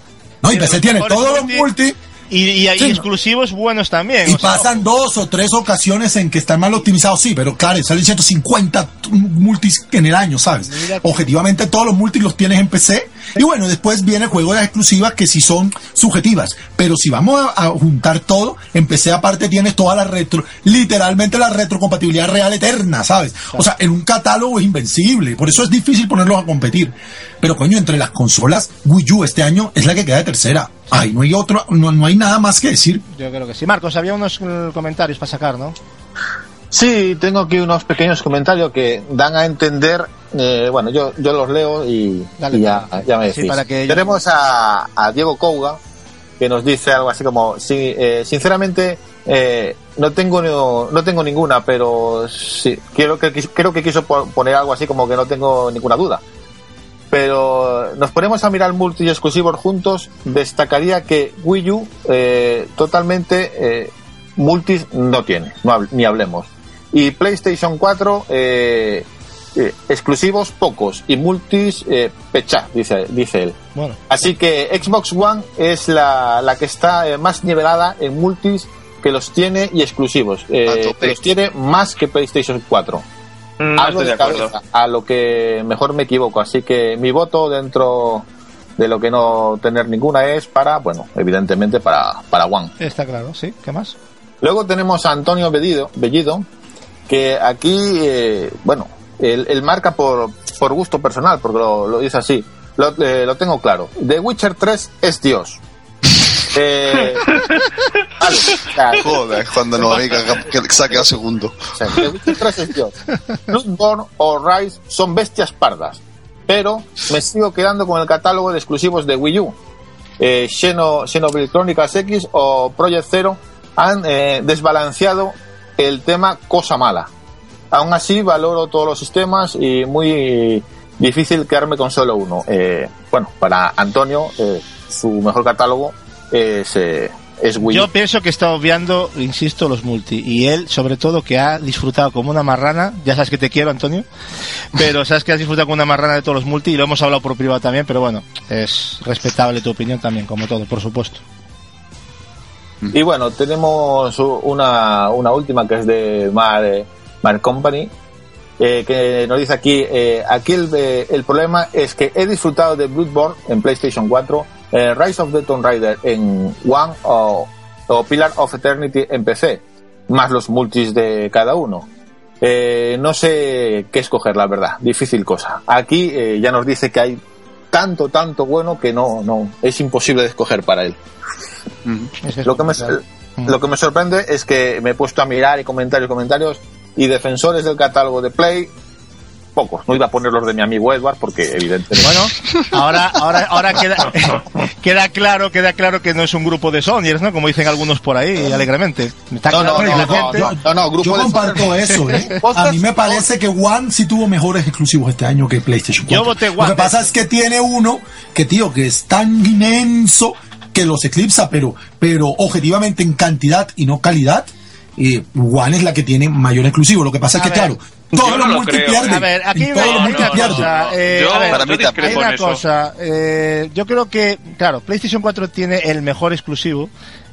No, y PC tiene todos los multi Y, y hay Sí, no. exclusivos buenos también. y o sea, pasan dos o tres ocasiones en que están mal optimizados, sí, pero claro, salen 150 t- multis en el año, ¿sabes? Mira Objetivamente todos los multis los tienes en PC y bueno, después viene juegos exclusivas que sí son subjetivas, pero si vamos a, a juntar todo, en PC aparte tienes toda la retro, literalmente la retrocompatibilidad real eterna, ¿sabes? O sea, en un catálogo es invencible, por eso es difícil ponerlos a competir. Pero coño, entre las consolas, Wii U este año es la que queda de tercera. Ay, no hay otro, no, no hay nada más que decir. Yo creo que sí. Marcos, había unos eh, comentarios para sacar, ¿no? Sí, tengo aquí unos pequeños comentarios que dan a entender, eh, bueno, yo, yo los leo y, Dale, y ya, ya me Sí, decís. para que- Tenemos a, a Diego Couga, que nos dice algo así como, sí, eh, sinceramente, eh, no tengo no, no tengo ninguna, pero sí, quiero que, creo que quiso po- poner algo así como que no tengo ninguna duda. Pero nos ponemos a mirar multi exclusivos juntos, destacaría que Wii U eh, totalmente eh, multis no tiene, no ni hablemos. Y PlayStation 4 eh, eh, exclusivos pocos y multis eh, pecha, dice, dice él. Bueno, Así que Xbox One es la, la que está eh, más nivelada en multis que los tiene y exclusivos. eh, que los tiene más que PlayStation 4. Mm, No Hablo estoy de acuerdo. cabeza, a lo que mejor me equivoco. Así que mi voto dentro de lo que no tener ninguna es para, bueno, evidentemente para, para One. está claro, sí. ¿Qué más? Luego tenemos a Antonio Bellido, Bellido que aquí, eh, bueno, él, él marca por, por gusto personal, porque lo, lo dice así. Lo, eh, lo tengo claro. The Witcher 3 es Dios. [laughs] Eh, vale, o sea, Joder, cuando nos diga que saque a segundo. o sea, The Witcher 3 es Dios. Bloodborne o Rise son bestias pardas. Pero me sigo quedando con el catálogo de exclusivos de Wii U. eh, Xeno- Xenoblade Chronicles X o Project Zero han eh, desbalanceado el tema cosa mala. Aún así, valoro todos los sistemas y muy difícil quedarme con solo uno. Eh, bueno, para Antonio, eh, su mejor catálogo es, eh, es Wii. Yo pienso que está obviando, insisto, los multi. Y él, sobre todo, que ha disfrutado como una marrana. Ya sabes que te quiero, Antonio. Pero [laughs] sabes que has disfrutado como una marrana de todos los multi. Y lo hemos hablado por privado también. Pero bueno, es respetable tu opinión también, como todo, por supuesto. Y bueno, tenemos una, una última que es de Mar, eh, Company, eh, que nos dice aquí, eh, aquí el, eh, el problema es que he disfrutado de Bloodborne en PlayStation 4, eh, Rise of the Tomb Raider en One o, o Pillar of Eternity en PC, más los multis de cada uno. No sé qué escoger, la verdad, difícil cosa. Aquí ya nos dice que hay tanto, tanto bueno que no, no, es imposible de escoger para él. Es Lo que, me, lo que me sorprende es que me he puesto a mirar y comentarios, comentarios y defensores del catálogo de Play, pocos. No iba a poner los de mi amigo Edward porque evidentemente... Bueno, ahora, ahora, ahora queda, [laughs] queda claro, queda claro que no es un grupo de Sonyers, ¿no? Como dicen algunos por ahí, alegremente. Está No, claro no, que no, la no, gente- no, no, no, grupo Yo de comparto eso, ¿eh? [laughs] A mí me parece que One sí tuvo mejores exclusivos este año que PlayStation 4. Yo voté Lo One. que pasa es que tiene uno que, tío, que es tan inmenso que los eclipsa, pero, pero objetivamente en cantidad y no calidad, eh, One es la que tiene mayor exclusivo. Lo que pasa es que, ver, claro, yo todos no los lo creo. pierden. A ver, aquí hay multi una cosa. eh, Yo- a ver, Para mí yo hay una eso. cosa. eh, yo creo que, claro, PlayStation 4 tiene el mejor exclusivo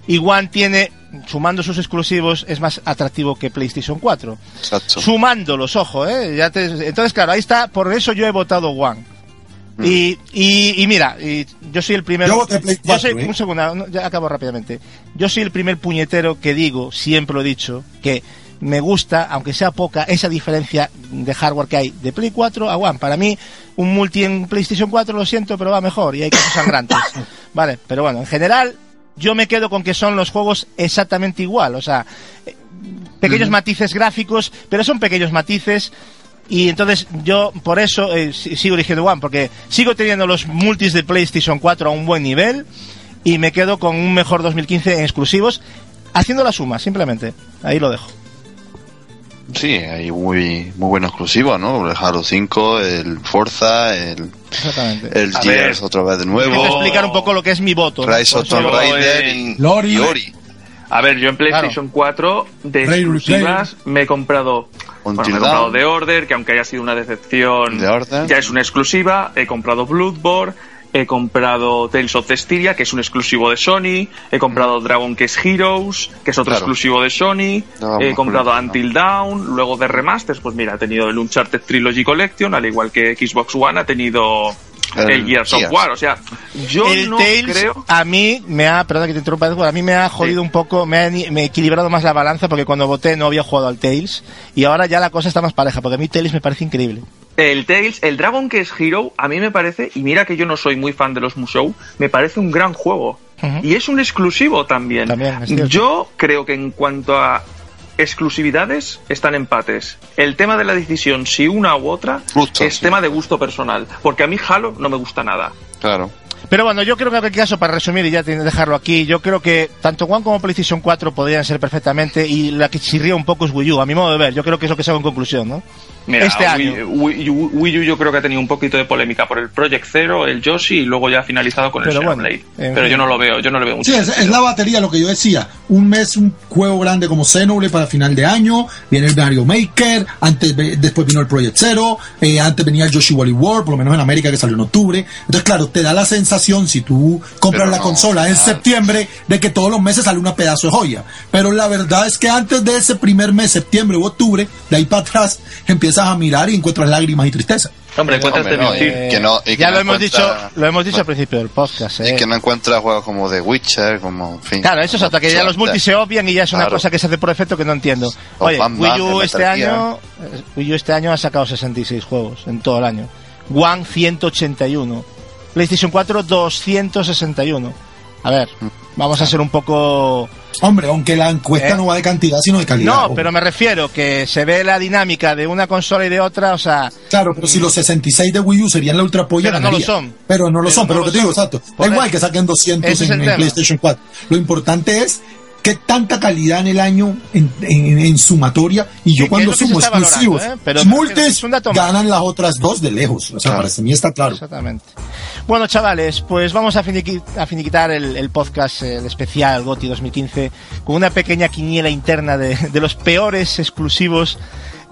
y One tiene, sumando sus exclusivos, es más atractivo que PlayStation 4. Exacto. Sumándolos, ojo, ¿eh? Ya te- entonces, claro, ahí está, por eso yo he votado One. Y, y, y mira, y yo soy el primero. Yo voté Play yo 4, soy, ¿eh? un segundo, no, ya acabo rápidamente. Yo soy el primer puñetero que digo, siempre lo he dicho, que me gusta, aunque sea poca, esa diferencia de hardware que hay de Play 4 a One. Para mí, un multi en PlayStation 4 lo siento, pero va mejor y hay cosas sangrantes. [laughs] vale, pero bueno, en general, yo me quedo con que son los juegos exactamente igual. O sea, eh, pequeños matices gráficos, pero son pequeños matices. Y entonces yo por eso eh, si- sigo eligiendo One, porque sigo teniendo los multis de PlayStation 4 a un buen nivel y me quedo con un mejor 2015 en exclusivos, haciendo la suma, simplemente. Ahí lo dejo. Sí, hay muy, muy buenos exclusivos, ¿no? El Halo 5, el Forza, el, Exactamente. el A Gears ver. otra vez de nuevo, explicar un poco lo que es mi voto. Rise of Tomb Raider y, Lori. y Ori. A ver, yo en PlayStation 4 de Ray exclusivas me he comprado, bueno, me he comprado. The Order, que aunque haya sido una decepción, ya es una exclusiva. He comprado Bloodborne, he comprado Tales of Cestiria, que es un exclusivo de Sony. He comprado Dragon Quest Heroes, que es otro Claro. exclusivo de Sony. No, he comprado Until Dawn. Luego de remasters, pues mira, ha tenido el Uncharted Trilogy Collection, al igual que Xbox One ha tenido el, El Gears of. War. O sea, yo el no Tales creo. a mí me ha, perdón que te interrumpa, a mí me ha jodido Sí. un poco, me ha, me ha equilibrado más la balanza porque cuando voté no había jugado al Tales y ahora ya la cosa está más pareja porque a mí Tales me parece increíble. El Tales, el Dragon Quest Hero, a mí me parece, y mira que yo no soy muy fan de los Musou, me parece un gran juego. Y es un exclusivo también. Es yo creo que en cuanto a exclusividades, están empates. El tema de la decisión, si una u otra, Justo, es sí. tema de gusto personal. Porque a mí Halo no me gusta nada. Claro. Pero bueno, yo creo que en cualquier caso, para resumir y ya dejarlo aquí, yo creo que tanto One como PlayStation 4 podrían ser perfectamente y la que chirría un poco es Wii U, a mi modo de ver. Yo creo que es lo que saco en conclusión, ¿no? Mira, este Wii, año. Wii, U- Wii U yo creo que ha tenido un poquito de polémica por el Project Zero, el Yoshi y luego ya ha finalizado con Pero el bueno, Xenoblade. en Pero fin. yo no lo veo, yo no lo veo mucho. Sí, es, es la batería, lo que yo decía. Un mes, un juego grande como Xenoblade para final de año, viene el Mario Maker, antes después vino el Project Zero, eh, antes venía el Yoshi Wally World, por lo menos en América que salió en octubre. Entonces, claro, te da la sensación, si tú compras Pero la no, consola en claro. septiembre, de que todos los meses sale una pedazo de joya. Pero la verdad es que antes de ese primer mes, septiembre u octubre, de ahí para atrás, [laughs] empiezas a mirar y encuentras lágrimas y tristeza. Hombre, encuentras Hombre, no, divertir. eh, que no- y que ya no lo hemos dicho, lo hemos dicho al principio del podcast. Y ¿eh? que no encuentra juegos como The Witcher, como, en fin. Claro, eso es hasta que ya los multis se obvian y ya es una Claro. cosa que se hace por efecto que no entiendo. Oye, Wii U este año, eh, Wii U este año ha sacado 66 juegos en todo el año. One 181. PlayStation 4 261. A ver, Vamos a ser un poco Hombre, aunque la encuesta ¿Eh? no va de cantidad, sino de calidad. No, pero me refiero que se ve la dinámica de una consola y de otra, o sea, Claro, pero si los 66 de Wii U serían la ultra polla, Pero no lo son. Pero no lo Pero son, no pero lo que te digo, exacto. Da igual eso. que saquen 200 Ese es en. PlayStation 4. Lo importante es qué tanta calidad en el año en, en- en sumatoria y yo cuando sumo exclusivos ¿eh? Pero y me multis refiero, es un dato más. ganan las otras dos de lejos. O sea, Claro. para mí está claro. Exactamente. Bueno, chavales, pues vamos a, finiqui- a finiquitar el, el podcast, el especial GOTI 2015, con una pequeña quiniela interna de, de los peores exclusivos.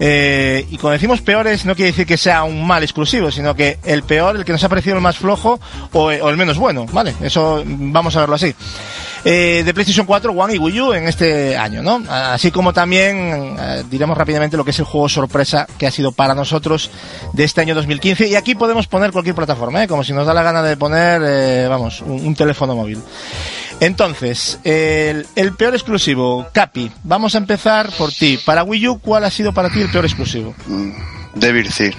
eh, y cuando decimos peores, no quiere decir que sea un mal exclusivo, sino que el peor, el que nos ha parecido el más flojo o, o el menos bueno, ¿vale? Eso vamos a verlo así. Eh, de PlayStation 4, One y Wii U en este año, ¿no? Así como también eh, diremos rápidamente lo que es el juego sorpresa que ha sido para nosotros de este año 2015. Y aquí podemos poner cualquier plataforma, ¿eh? como si nos da la gana de poner, eh, vamos, un, un teléfono móvil. Entonces, el, el peor exclusivo, Capi, vamos a empezar por ti. Para Wii U, ¿cuál ha sido para ti el peor exclusivo? Devil Thir.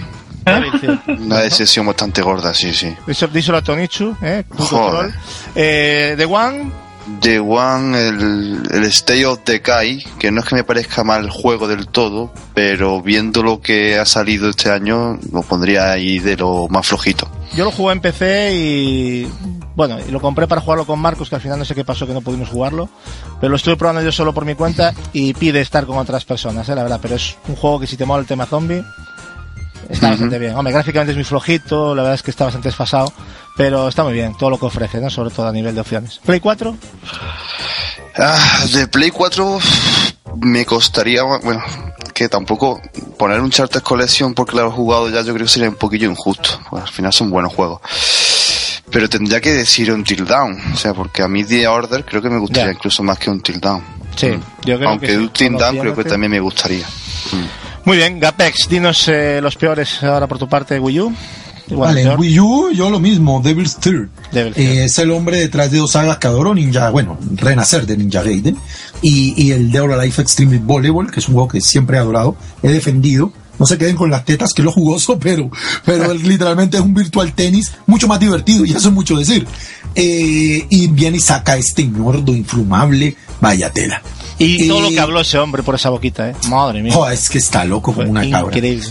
David, sí. Una decisión bastante gorda, sí, sí. Díselo a Tonichu, ¿eh? Joder. Eh, The One, The One, el, el State of Decay, que no es que me parezca mal el juego del todo, pero viendo lo que ha salido este año, lo pondría ahí de lo más flojito. Yo lo jugué en PC y bueno, y lo compré para jugarlo con Marcos, que al final no sé qué pasó que no pudimos jugarlo, pero lo estuve probando yo solo por mi cuenta y pide estar con otras personas, ¿eh? la verdad, pero es un juego que si te mola el tema zombie está Ujú. bastante bien. Hombre, gráficamente es muy flojito, la verdad es que está bastante desfasado, pero está muy bien todo lo que ofrece, ¿no? Sobre todo a nivel de opciones. Play 4, Ah, de Play 4 me costaría, bueno, que tampoco poner un Charter Collection porque lo he jugado ya yo creo que sería un poquillo injusto. Pues al final son buenos juegos. Pero tendría que decir Until Down, o sea, porque a mí The Order creo que me gustaría incluso más que Until Down. sí, yo creo Aunque que sí. Until Down creo que también me gustaría. Muy bien, Gapex, dinos eh, los peores ahora por tu parte de Wii U. Vale, en Wii U yo lo mismo, Devil's Third. Eh, es el hombre detrás de dos sagas que adoro, Ninja, bueno, Renacer de Ninja Gaiden y, y el Dead or Alive Extreme Volleyball, que es un juego que siempre he adorado, he defendido. No se queden con las tetas, que es lo jugoso, [laughs] pero, pero él literalmente es un virtual tenis mucho más divertido, y eso es mucho decir. Eh, y viene y saca este ñordo infumable, vaya tela. Y todo lo Eh, que habló ese hombre por esa boquita, ¿eh? Madre mía. Oh, es que está loco como una cabra. Increíble.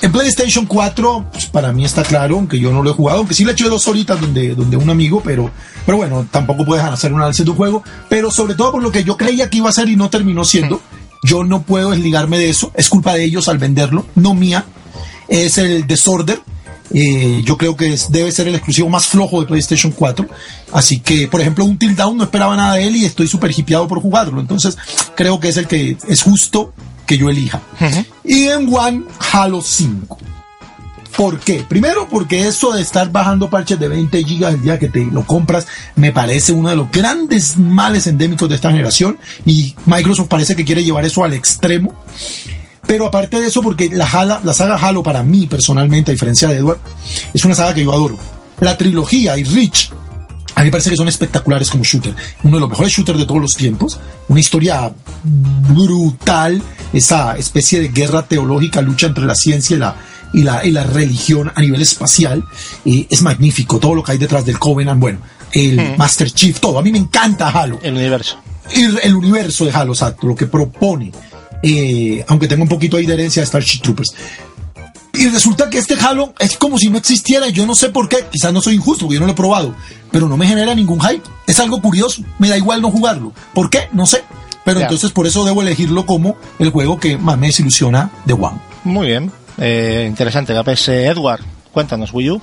En PlayStation 4, pues, para mí está claro, aunque yo no lo he jugado, aunque sí le eché dos horitas donde, donde un amigo, pero, pero bueno, tampoco puedes hacer un análisis de un juego, pero sobre todo por lo que yo creía que iba a ser y no terminó siendo, yo no puedo desligarme de eso, es culpa de ellos al venderlo, no mía, es el Disorder, eh, yo creo que es- debe ser el exclusivo más flojo de PlayStation 4. Así que, por ejemplo, un Till Down no esperaba nada de él y estoy súper hipeado por jugarlo. Entonces, creo que es el que es justo que yo elija. Y en One, Halo 5. ¿Por qué? Primero, porque eso de estar bajando parches de 20 gigas el día que te lo compras me parece uno de los grandes males endémicos de esta generación y Microsoft parece que quiere llevar eso al extremo. Pero aparte de eso, porque la, la saga Halo para mí personalmente, a diferencia de Edward, es una saga que yo adoro. La trilogía y Reach, a mí me parece que son espectaculares como shooter. Uno de los mejores shooters de todos los tiempos. Una historia brutal. Esa especie de guerra teológica, lucha entre la ciencia y la, y la, y la religión a nivel espacial. Eh, es magnífico. Todo lo que hay detrás del Covenant. Bueno, el Master Chief, todo. A mí me encanta Halo El universo. el, el universo de Halo, exacto, lo que propone, eh, aunque tenga un poquito ahí de herencia de Starship Troopers. Y resulta que este Halo es como si no existiera, yo no sé por qué, quizás no soy injusto, porque yo no lo he probado, pero no me genera ningún hype. Es algo curioso, me da igual no jugarlo. ¿Por qué? No sé. Pero entonces por eso debo elegirlo como el juego que más me desilusiona de One. Muy bien. Eh, interesante, Gapex. Eh, Edward, cuéntanos, Wii U.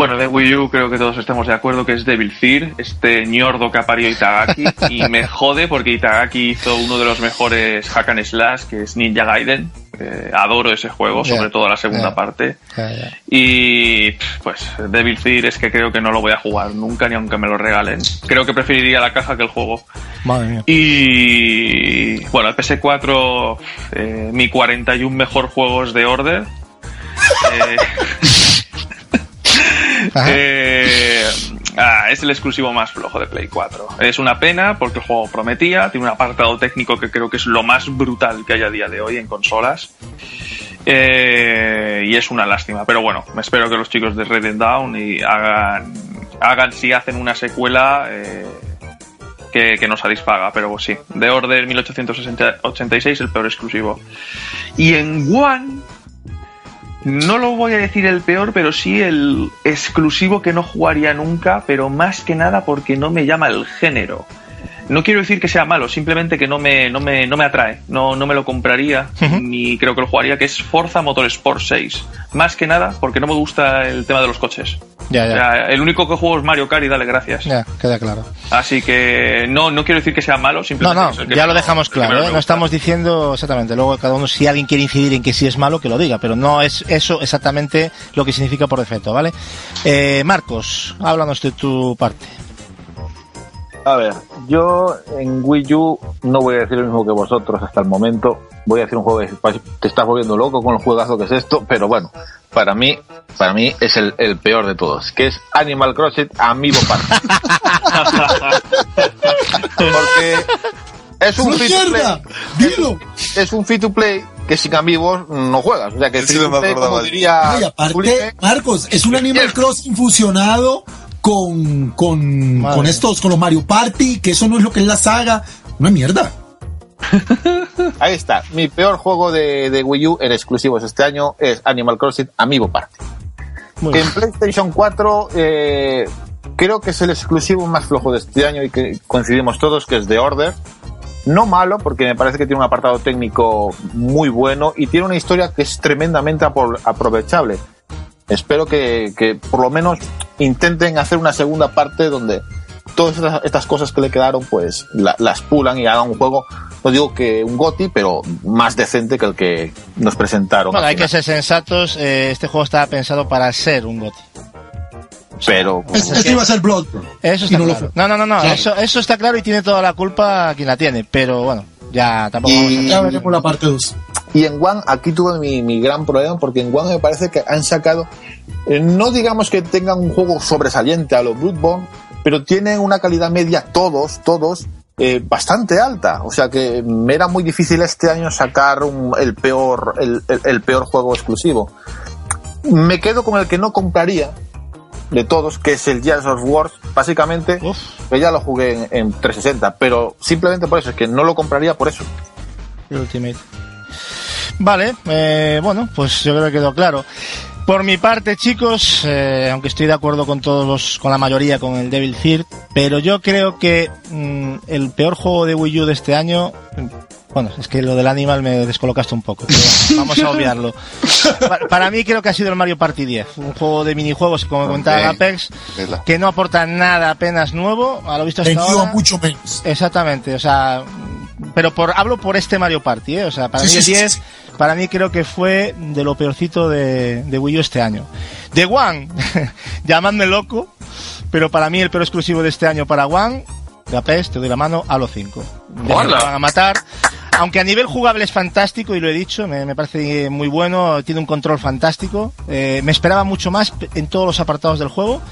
Bueno, de Wii U creo que todos estemos de acuerdo que es Devil Thir, este ñordo que ha parido Itagaki, y me [laughs] jode porque Itagaki hizo uno de los mejores hack and slash, que es Ninja Gaiden. Eh, adoro ese juego, sobre todo la segunda parte. Y pues Devil Thir es que creo que no lo voy a jugar nunca ni aunque me lo regalen. Creo que preferiría la caja que el juego. Madre mía. Y bueno, el PS4, eh, mi 41 mejor juegos de Order. [laughs] Eh. Eh, ah, es el exclusivo más flojo de Play 4. Es una pena porque el juego prometía, tiene un apartado técnico que creo que es lo más brutal que hay a día de hoy en consolas. Eh, y es una lástima, pero bueno, espero que los chicos de Red Dead Down y hagan, hagan si hacen una secuela, eh, que, que nos satisfaga, pero sí, de Order 1886 el peor exclusivo. Y en One, no lo voy a decir el peor, pero sí el exclusivo que no jugaría nunca, pero más que nada porque no me llama el género. No quiero decir que sea malo, simplemente que no me, no me, no me atrae, no, no me lo compraría, ni creo que lo jugaría, que es Forza Motorsport 6. Más que nada porque no me gusta el tema de los coches. Ya, ya. O sea, el único que juego es Mario Kart y dale gracias. Ya, queda claro. Así que no, no quiero decir que sea malo, No, simplemente no, que ya lo dejamos claro, ¿eh? no estamos diciendo exactamente. Luego cada uno, si alguien quiere incidir en que sí es malo, que lo diga, pero no es eso exactamente lo que significa por defecto, ¿vale? Eh, Marcos, háblanos de tu parte. A ver, yo en Wii U no voy a decir lo mismo que vosotros hasta el momento. Voy a decir un juego que te estás volviendo loco con el juegazo que es esto, pero bueno, para mí, para mí es el, el peor de todos, que es Animal Crossing Amiibo Party. [laughs] Porque es un ¡No free to play, ¡Dilo! es un free to play que sin amigos no juegas. O sea que Sí, free no to me play, acordaba como de- diría Ay, aparte, Marcos, es un Animal Crossing fusionado con, con, Madre con estos, con los Mario Party, que eso no es lo que es la saga. Una mierda. [laughs] Ahí está. Mi peor juego de, de Wii U en exclusivos este año es Animal Crossing Amiibo Party. Muy Que bien. en PlayStation 4 eh, creo que es el exclusivo más flojo de este año y que coincidimos todos que es The Order. No malo, porque me parece que tiene un apartado técnico muy bueno y tiene una historia que es tremendamente apro- aprovechable. Espero que, que por lo menos intenten hacer una segunda parte donde todas estas, estas cosas que le quedaron pues la- las pulan y hagan un juego, no digo que un GOTI, pero más decente que el que nos presentaron. Bueno, hay que ser sensatos, eh, este juego estaba pensado para ser un GOTI. Pero Es- Esto iba a ser Bloodborne. Eso Y está no claro. No, no, no, no, Claro. eso, eso está claro y tiene toda la culpa quien la tiene, pero bueno, ya tampoco vamos a... Ya veremos la parte 2. Y en One, aquí tuve mi, mi gran problema porque en One me parece que han sacado, eh, no digamos que tengan un juego sobresaliente a lo Bloodborne, pero tienen una calidad media todos, todos, eh, bastante alta. O sea que me era muy difícil este año sacar un- el, peor, el, el- el peor juego exclusivo. Me quedo con el que no compraría de todos, que es el Gears of War, básicamente, Uf. que ya lo jugué en, en 360, pero simplemente por eso, es que no lo compraría por eso. Ultimate. Vale, eh, bueno, pues yo creo que quedó claro. Por mi parte, chicos, eh, aunque estoy de acuerdo con todos los, con la mayoría, con el Devil Third, pero yo creo que mm, el peor juego de Wii U de este año, bueno, es que lo del Animal me descolocaste un poco, pero vamos a obviarlo. Pa- Para mí creo que ha sido el Mario Party 10, un juego de minijuegos, como comentaba. Apex, que no aporta nada apenas nuevo, a lo visto hasta ahora. mucho menos. Exactamente, o sea, pero por hablo por este Mario Party, ¿eh? o sea, para Sí, mí el sí, 10, sí. para mí creo que fue de lo peorcito de, de Wii U este año. De One, [laughs] llamadme loco, pero para mí el peor exclusivo de este año para One, Gapes, te doy la mano, Halo 5. Ya ¡Hola! me van a matar. Aunque a nivel jugable es fantástico, y lo he dicho, me, me parece muy bueno, tiene un control fantástico. eh, me esperaba mucho más en todos los apartados del juego,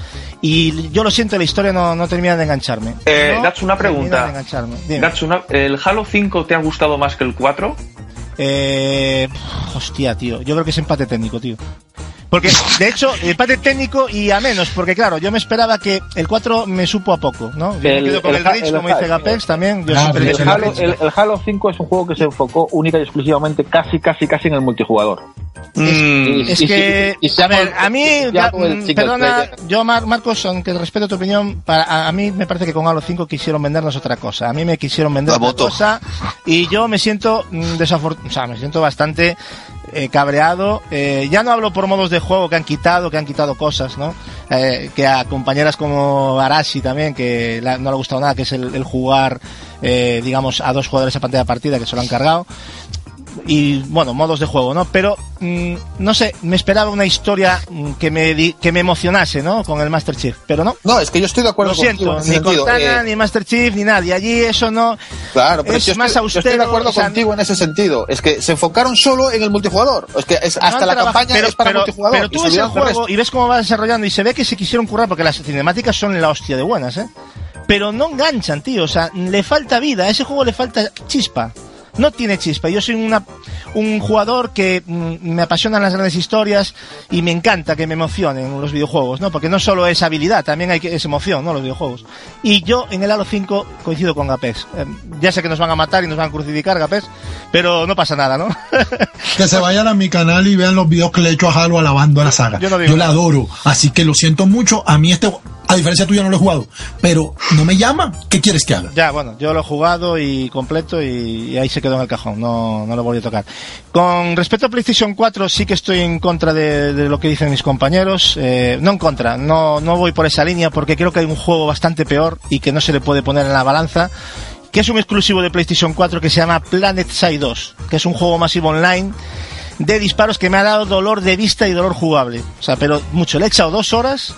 y yo lo siento, la historia no, no termina de engancharme. Eh, No Gats, una pregunta. de engancharme. Dime. Gats, una- ¿el Halo 5 te ha gustado más que el 4? Eh, hostia, tío. Yo creo que es empate técnico, tío. Porque, de hecho, empate técnico y a menos, porque claro, yo me esperaba que el 4 me supo a poco, ¿no? Yo me El- quedo con el el como dice Gapex también. Yo he el Halo, el- el Halo 5 es un juego que se enfocó única y exclusivamente casi, casi, casi en el multijugador. Mm, Es Y que, y si a ver, a mí, ya, mm, perdona, player- yo, Mar- Marcos, aunque respeto tu opinión, para, a, a mí me parece que con Halo 5 quisieron vendernos otra cosa. A mí me quisieron vender La otra moto. cosa y yo me siento desafortunado, o sea, me siento bastante eh, cabreado. Eh, ya no hablo por modos de juego que han quitado, que han quitado cosas, ¿no? Eh, que a compañeras como Arashi también, que la- no le ha gustado nada, que es el, el jugar, eh, digamos, a dos jugadores a pantalla partida, que se lo han cargado y bueno, modos de juego, ¿no? Pero mm, no sé, me esperaba una historia mm, que me que me emocionase, ¿no? Con el Master Chief, pero no. No, es que yo estoy de acuerdo Lo siento, contigo ni. Cortana, Eh, ni Master Chief, ni nadie. Allí eso no. Claro, pero es yo, más estoy, yo austero. estoy de acuerdo o sea, contigo en ese sentido. Es que se enfocaron solo en el multijugador. Es que es- no hasta han la campaña pero, es para pero- multijugador. Pero tú ves el juego y ves cómo va desarrollando y se ve que se quisieron currar porque las cinemáticas son la hostia de buenas, ¿eh? Pero no enganchan, tío. O sea, le falta vida. A ese juego le falta chispa. No tiene chispa. Yo soy una, un jugador que mm, me apasionan las grandes historias y me encanta que me emocionen los videojuegos, ¿no? Porque no solo es habilidad, también hay que, es emoción, ¿no? Los videojuegos. Y yo en el Halo 5 coincido con Gapés. Eh, ya sé que nos van a matar y nos van a crucificar, Gapés, pero no pasa nada, ¿no? [laughs] Que se vayan a mi canal y vean los videos que le he hecho a Halo alabando a la saga. Yo Yo, no digo la nada. adoro. Así que lo siento mucho. A mí este, a diferencia tuya no lo he jugado. Pero no me llama. ¿Qué quieres que haga? Ya, bueno, yo lo he jugado y completo y, y ahí se quedó en el cajón, no, no lo volví a tocar. Con respecto a PlayStation 4 sí que estoy en contra de, de lo que dicen mis compañeros, eh, no en contra, no, no voy por esa línea porque creo que hay un juego bastante peor y que no se le puede poner en la balanza, que es un exclusivo de PlayStation 4 que se llama Planet Side 2, que es un juego masivo online de disparos que me ha dado dolor de vista y dolor jugable. O sea, pero mucho, le he echado dos horas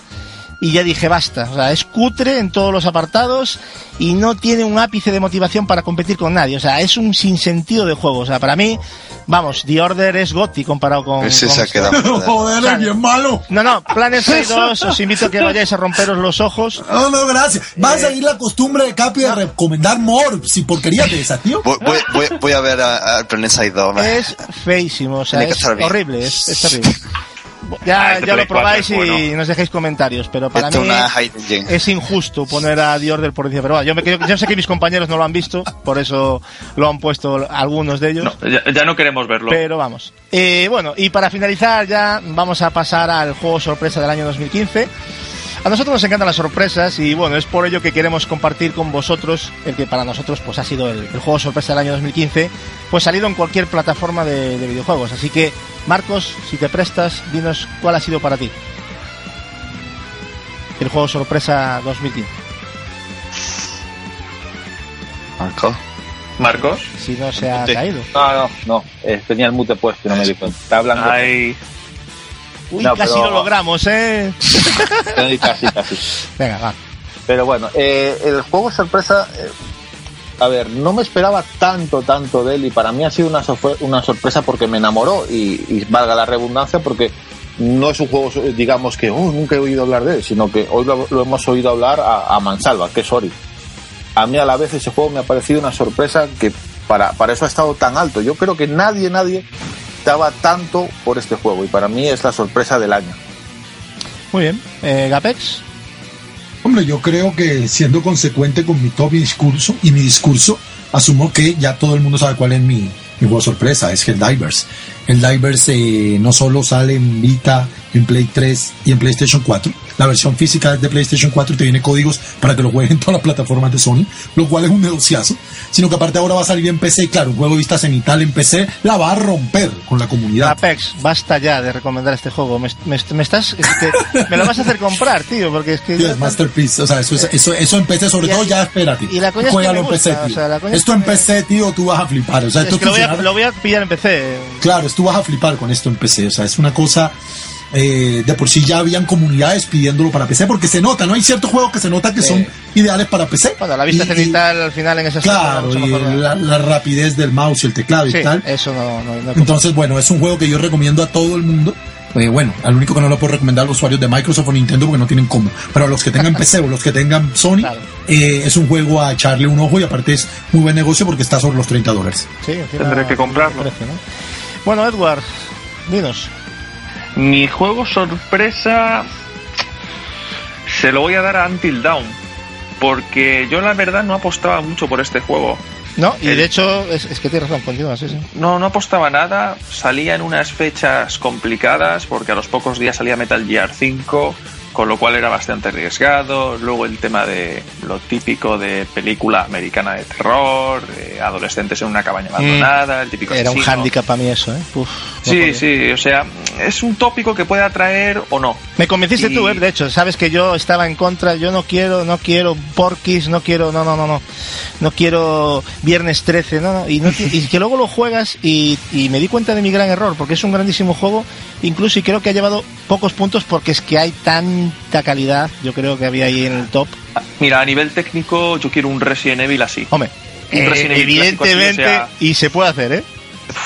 y ya dije basta. O sea, es cutre en todos los apartados y no tiene un ápice de motivación para competir con nadie. O sea, es un sinsentido de juego. O sea, para mí, vamos, The Order es Gotti comparado con. Ese con se ha este. quedado. Joder, es bien malo. No, no, Planet Side 2, os invito a que vayáis a romperos los ojos. No, no, gracias. Vas Eh, a seguir la costumbre de Capi de recomendar more. Si porquería de esa, tío. Voy, voy, voy- a ver a- al Planet Side 2. va. Es feísimo, o sea, que es horrible, es, es terrible. Ya, este ya lo Play 4 probáis y bueno. nos dejéis comentarios, pero para Esto es mí es injusto poner a The Order por. Pero bueno, yo, me, yo sé que mis compañeros no lo han visto, por eso lo han puesto algunos de ellos. No, ya, ya no queremos verlo. Pero vamos. Eh, bueno, y para finalizar ya vamos a pasar al juego sorpresa del año 2015. A nosotros nos encantan las sorpresas y bueno, es por ello que queremos compartir con vosotros el que para nosotros pues ha sido el, el juego sorpresa del año 2015, pues salido en cualquier plataforma de, de videojuegos. Así que, Marcos, si te prestas, dinos cuál ha sido para ti el juego sorpresa 2015. Marco. Marcos. Si no se ha Mute. caído. No, no, no. eh, tenía el mute puesto y no me di cuenta. Está hablando. Ay, Uy, No, casi pero- lo logramos, ¿eh? [laughs] Casi, casi. Venga, va. Pero bueno, eh, el juego sorpresa, eh, a ver, no me esperaba tanto, tanto de él y para mí ha sido una, una sorpresa porque me enamoró y, y valga la redundancia porque no es un juego, digamos que oh, nunca he oído hablar de él, sino que hoy lo, lo hemos oído hablar a, a mansalva, que es Ori. A mí a la vez ese juego me ha parecido una sorpresa que para, para eso ha estado tan alto. Yo creo que nadie, nadie daba tanto por este juego y para mí es la sorpresa del año. Muy bien. Eh, Gapex. Hombre, yo creo que siendo consecuente con mi top y discurso y mi discurso, asumo que ya todo el mundo sabe cuál es mi, mi juego sorpresa, es Helldivers. Helldivers eh, no solo sale en Vita, en Play 3 y en PlayStation 4, la versión física es de PlayStation 4 y te viene códigos para que lo jueguen en todas las plataformas de Sony, lo cual es un negociazo, sino que aparte ahora va a salir en PC y claro, un juego de vista cenital en PC la va a romper con la comunidad. Apex, basta ya de recomendar este juego. Me, me- me estás. es me lo vas a hacer comprar, tío, porque es que. Tío, es Masterpiece, o sea, eso, es- eso, eso en PC, sobre Y- todo ya espérate. y la coña es que en PC, o tío. sea, la coña es Esto en PC, tío, tú vas a flipar. O sea, es esto que lo voy, a, lo voy a pillar en PC. Claro, tú vas a flipar con esto en PC. O sea, es una cosa. Eh, de por sí ya habían comunidades pidiéndolo para PC porque se nota, ¿no? Hay ciertos juegos que se nota que Sí. son ideales para PC. Bueno, la vista Y- y- cenital al final en esas Claro, y la, la rapidez del mouse y el teclado Sí, y tal. eso no, no, no- Entonces, bueno, es un juego que yo recomiendo a todo el mundo. Eh, bueno, al único que no lo puedo recomendar a los usuarios de Microsoft o Nintendo porque no tienen cómo. Pero a los que tengan PC o los que tengan Sony, Claro. eh, es un juego a echarle un ojo y aparte es muy buen negocio porque está sobre los 30 dólares. Sí, Tendré que comprarlo. precio, ¿no? Bueno, Edward, dinos. Mi juego sorpresa se lo voy a dar a Until Dawn. Porque yo la verdad no apostaba mucho por este juego. No, y El- de hecho, es, es que tienes razón, continúa, sí, sí. No, no apostaba nada. Salía en unas fechas complicadas porque a los pocos días salía Metal Gear 5, con lo cual era bastante arriesgado. Luego el tema de lo típico de película americana de terror, de adolescentes en una cabaña abandonada, el típico Mm. Era un asesino. hándicap para mí eso, ¿eh? Uf, Sí, sí, o sea, es un tópico que puede atraer o no. Me convenciste Y- tú, ¿eh? De hecho, sabes que yo estaba en contra, yo no quiero, no quiero Porquis, no quiero, no, no, no, no, no quiero Viernes 13, no, no, y, no y que luego lo juegas y, y me di cuenta de mi gran error, porque es un grandísimo juego, incluso y creo que ha llevado pocos puntos porque es que hay tanta calidad, yo creo que había ahí en el top. Mira, a nivel técnico yo quiero un Resident Evil así. Hombre, Un eh, Resident Evil clásico así, evidentemente, o sea- y se puede hacer, ¿eh?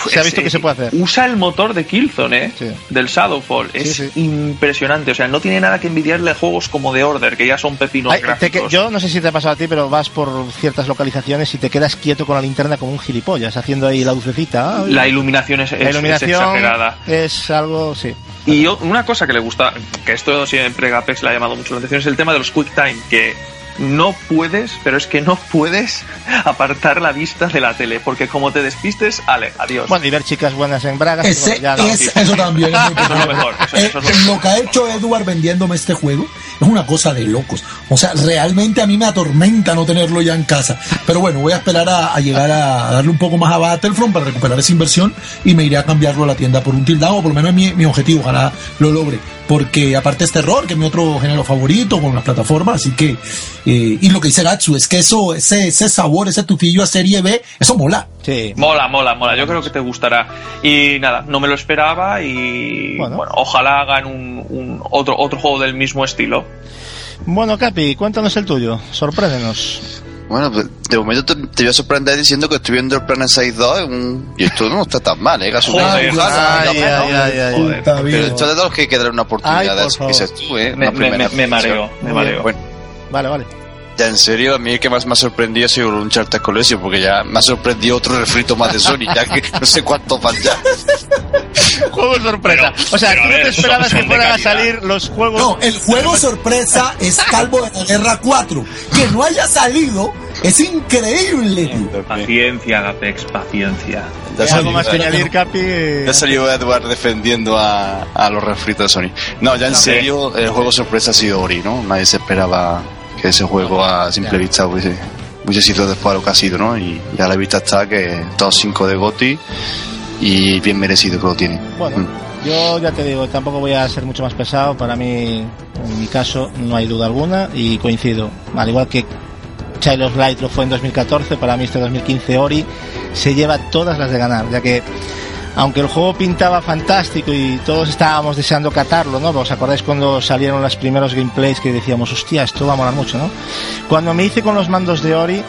Se ha visto que se puede hacer. Usa el motor de Killzone, ¿eh? Sí. Del Shadowfall. Es sí. impresionante. O sea, no tiene nada que envidiarle a juegos como The Order, que ya son pepinos Ay, te que- gráficos. yo no sé si te ha pasado a ti, pero vas por ciertas localizaciones y te quedas quieto con la linterna como un gilipollas, haciendo ahí la lucecita. La iluminación es, iluminación exagerada. es algo, sí. Y yo- una cosa que le gusta, que esto siempre Gapex le ha llamado mucho la atención, es el tema de los quick time, que no puedes, pero es que no puedes [laughs] apartar la vista de la tele, porque como te despistes, ale, adiós. Bueno, y ver chicas buenas en Bragas. Ese, bueno, ya no. es- eso también es muy [laughs] Eso es lo mejor, eso- Eh, eso es lo lo que ha hecho Edward vendiéndome este juego es una cosa de locos. O sea, realmente a mí me atormenta no tenerlo ya en casa. Pero bueno, voy a esperar a, a llegar a darle un poco más a Battlefront para recuperar esa inversión y me iré a cambiarlo a la tienda por un tildown, o por lo menos es mi, mi objetivo, ojalá lo logre. Porque aparte es terror, que es mi otro género favorito con las plataformas, así que... eh, y lo que dice Gatsu es que eso, ese, ese sabor, ese tufillo a serie B, eso mola. Sí. Mola, mola, mola. Yo creo que te gustará. Y nada, no me lo esperaba y Bueno. bueno, ojalá hagan un, un otro otro juego del mismo estilo. Bueno, Capi, cuéntanos el tuyo. Sorpréndenos. Bueno, pues, de momento te, te voy a sorprender diciendo que estoy viendo el Planet 6.2 en un- y esto no está tan mal, ¿eh? Gasolina, Joder, ojalá, ay, ya ay, menos. ay, ay. Joder. Puta Pero esto de todos que hay que darle una Ay, oportunidad, por así favor. dices tú, ¿eh? Me, Una me, mareo, me mareo. Bueno, Vale, vale. Ya en serio, a mí el que más me ha sorprendido ha sido el Uncharted Collection, porque ya me ha sorprendido otro refrito más de Sony, ya que no sé cuántos van ya. Juego sorpresa. o sea, tú no te esperabas que fueran a salir los juegos. No, el juego sorpresa es Calvo de la Guerra 4. Que no haya salido es increíble. tío. Paciencia, Apex, paciencia. Ya ¿Hay algo salió, más que añadir, Capi? Ya salió Edward defendiendo a, a los refritos de Sony. No, ya en serio, el juego sorpresa ha sido Ori, ¿no? Nadie se esperaba que ese juego a simple vista hubiese, hubiese sido después de lo que ha sido, ¿no? Y ya a la vista está que todos cinco de Goti y bien merecido que lo tiene. Bueno, Mm. yo ya te digo, tampoco voy a ser mucho más pesado. Para mí, en mi caso, no hay duda alguna y coincido. Al igual que Child of Light lo fue en 2014, para mí este 2015 Ori se lleva todas las de ganar, ya que aunque el juego pintaba fantástico y todos estábamos deseando catarlo, ¿no? ¿Os acordáis cuando salieron los primeros gameplays que decíamos, hostia, esto va a molar mucho, ¿no? Cuando me hice con los mandos de Ori,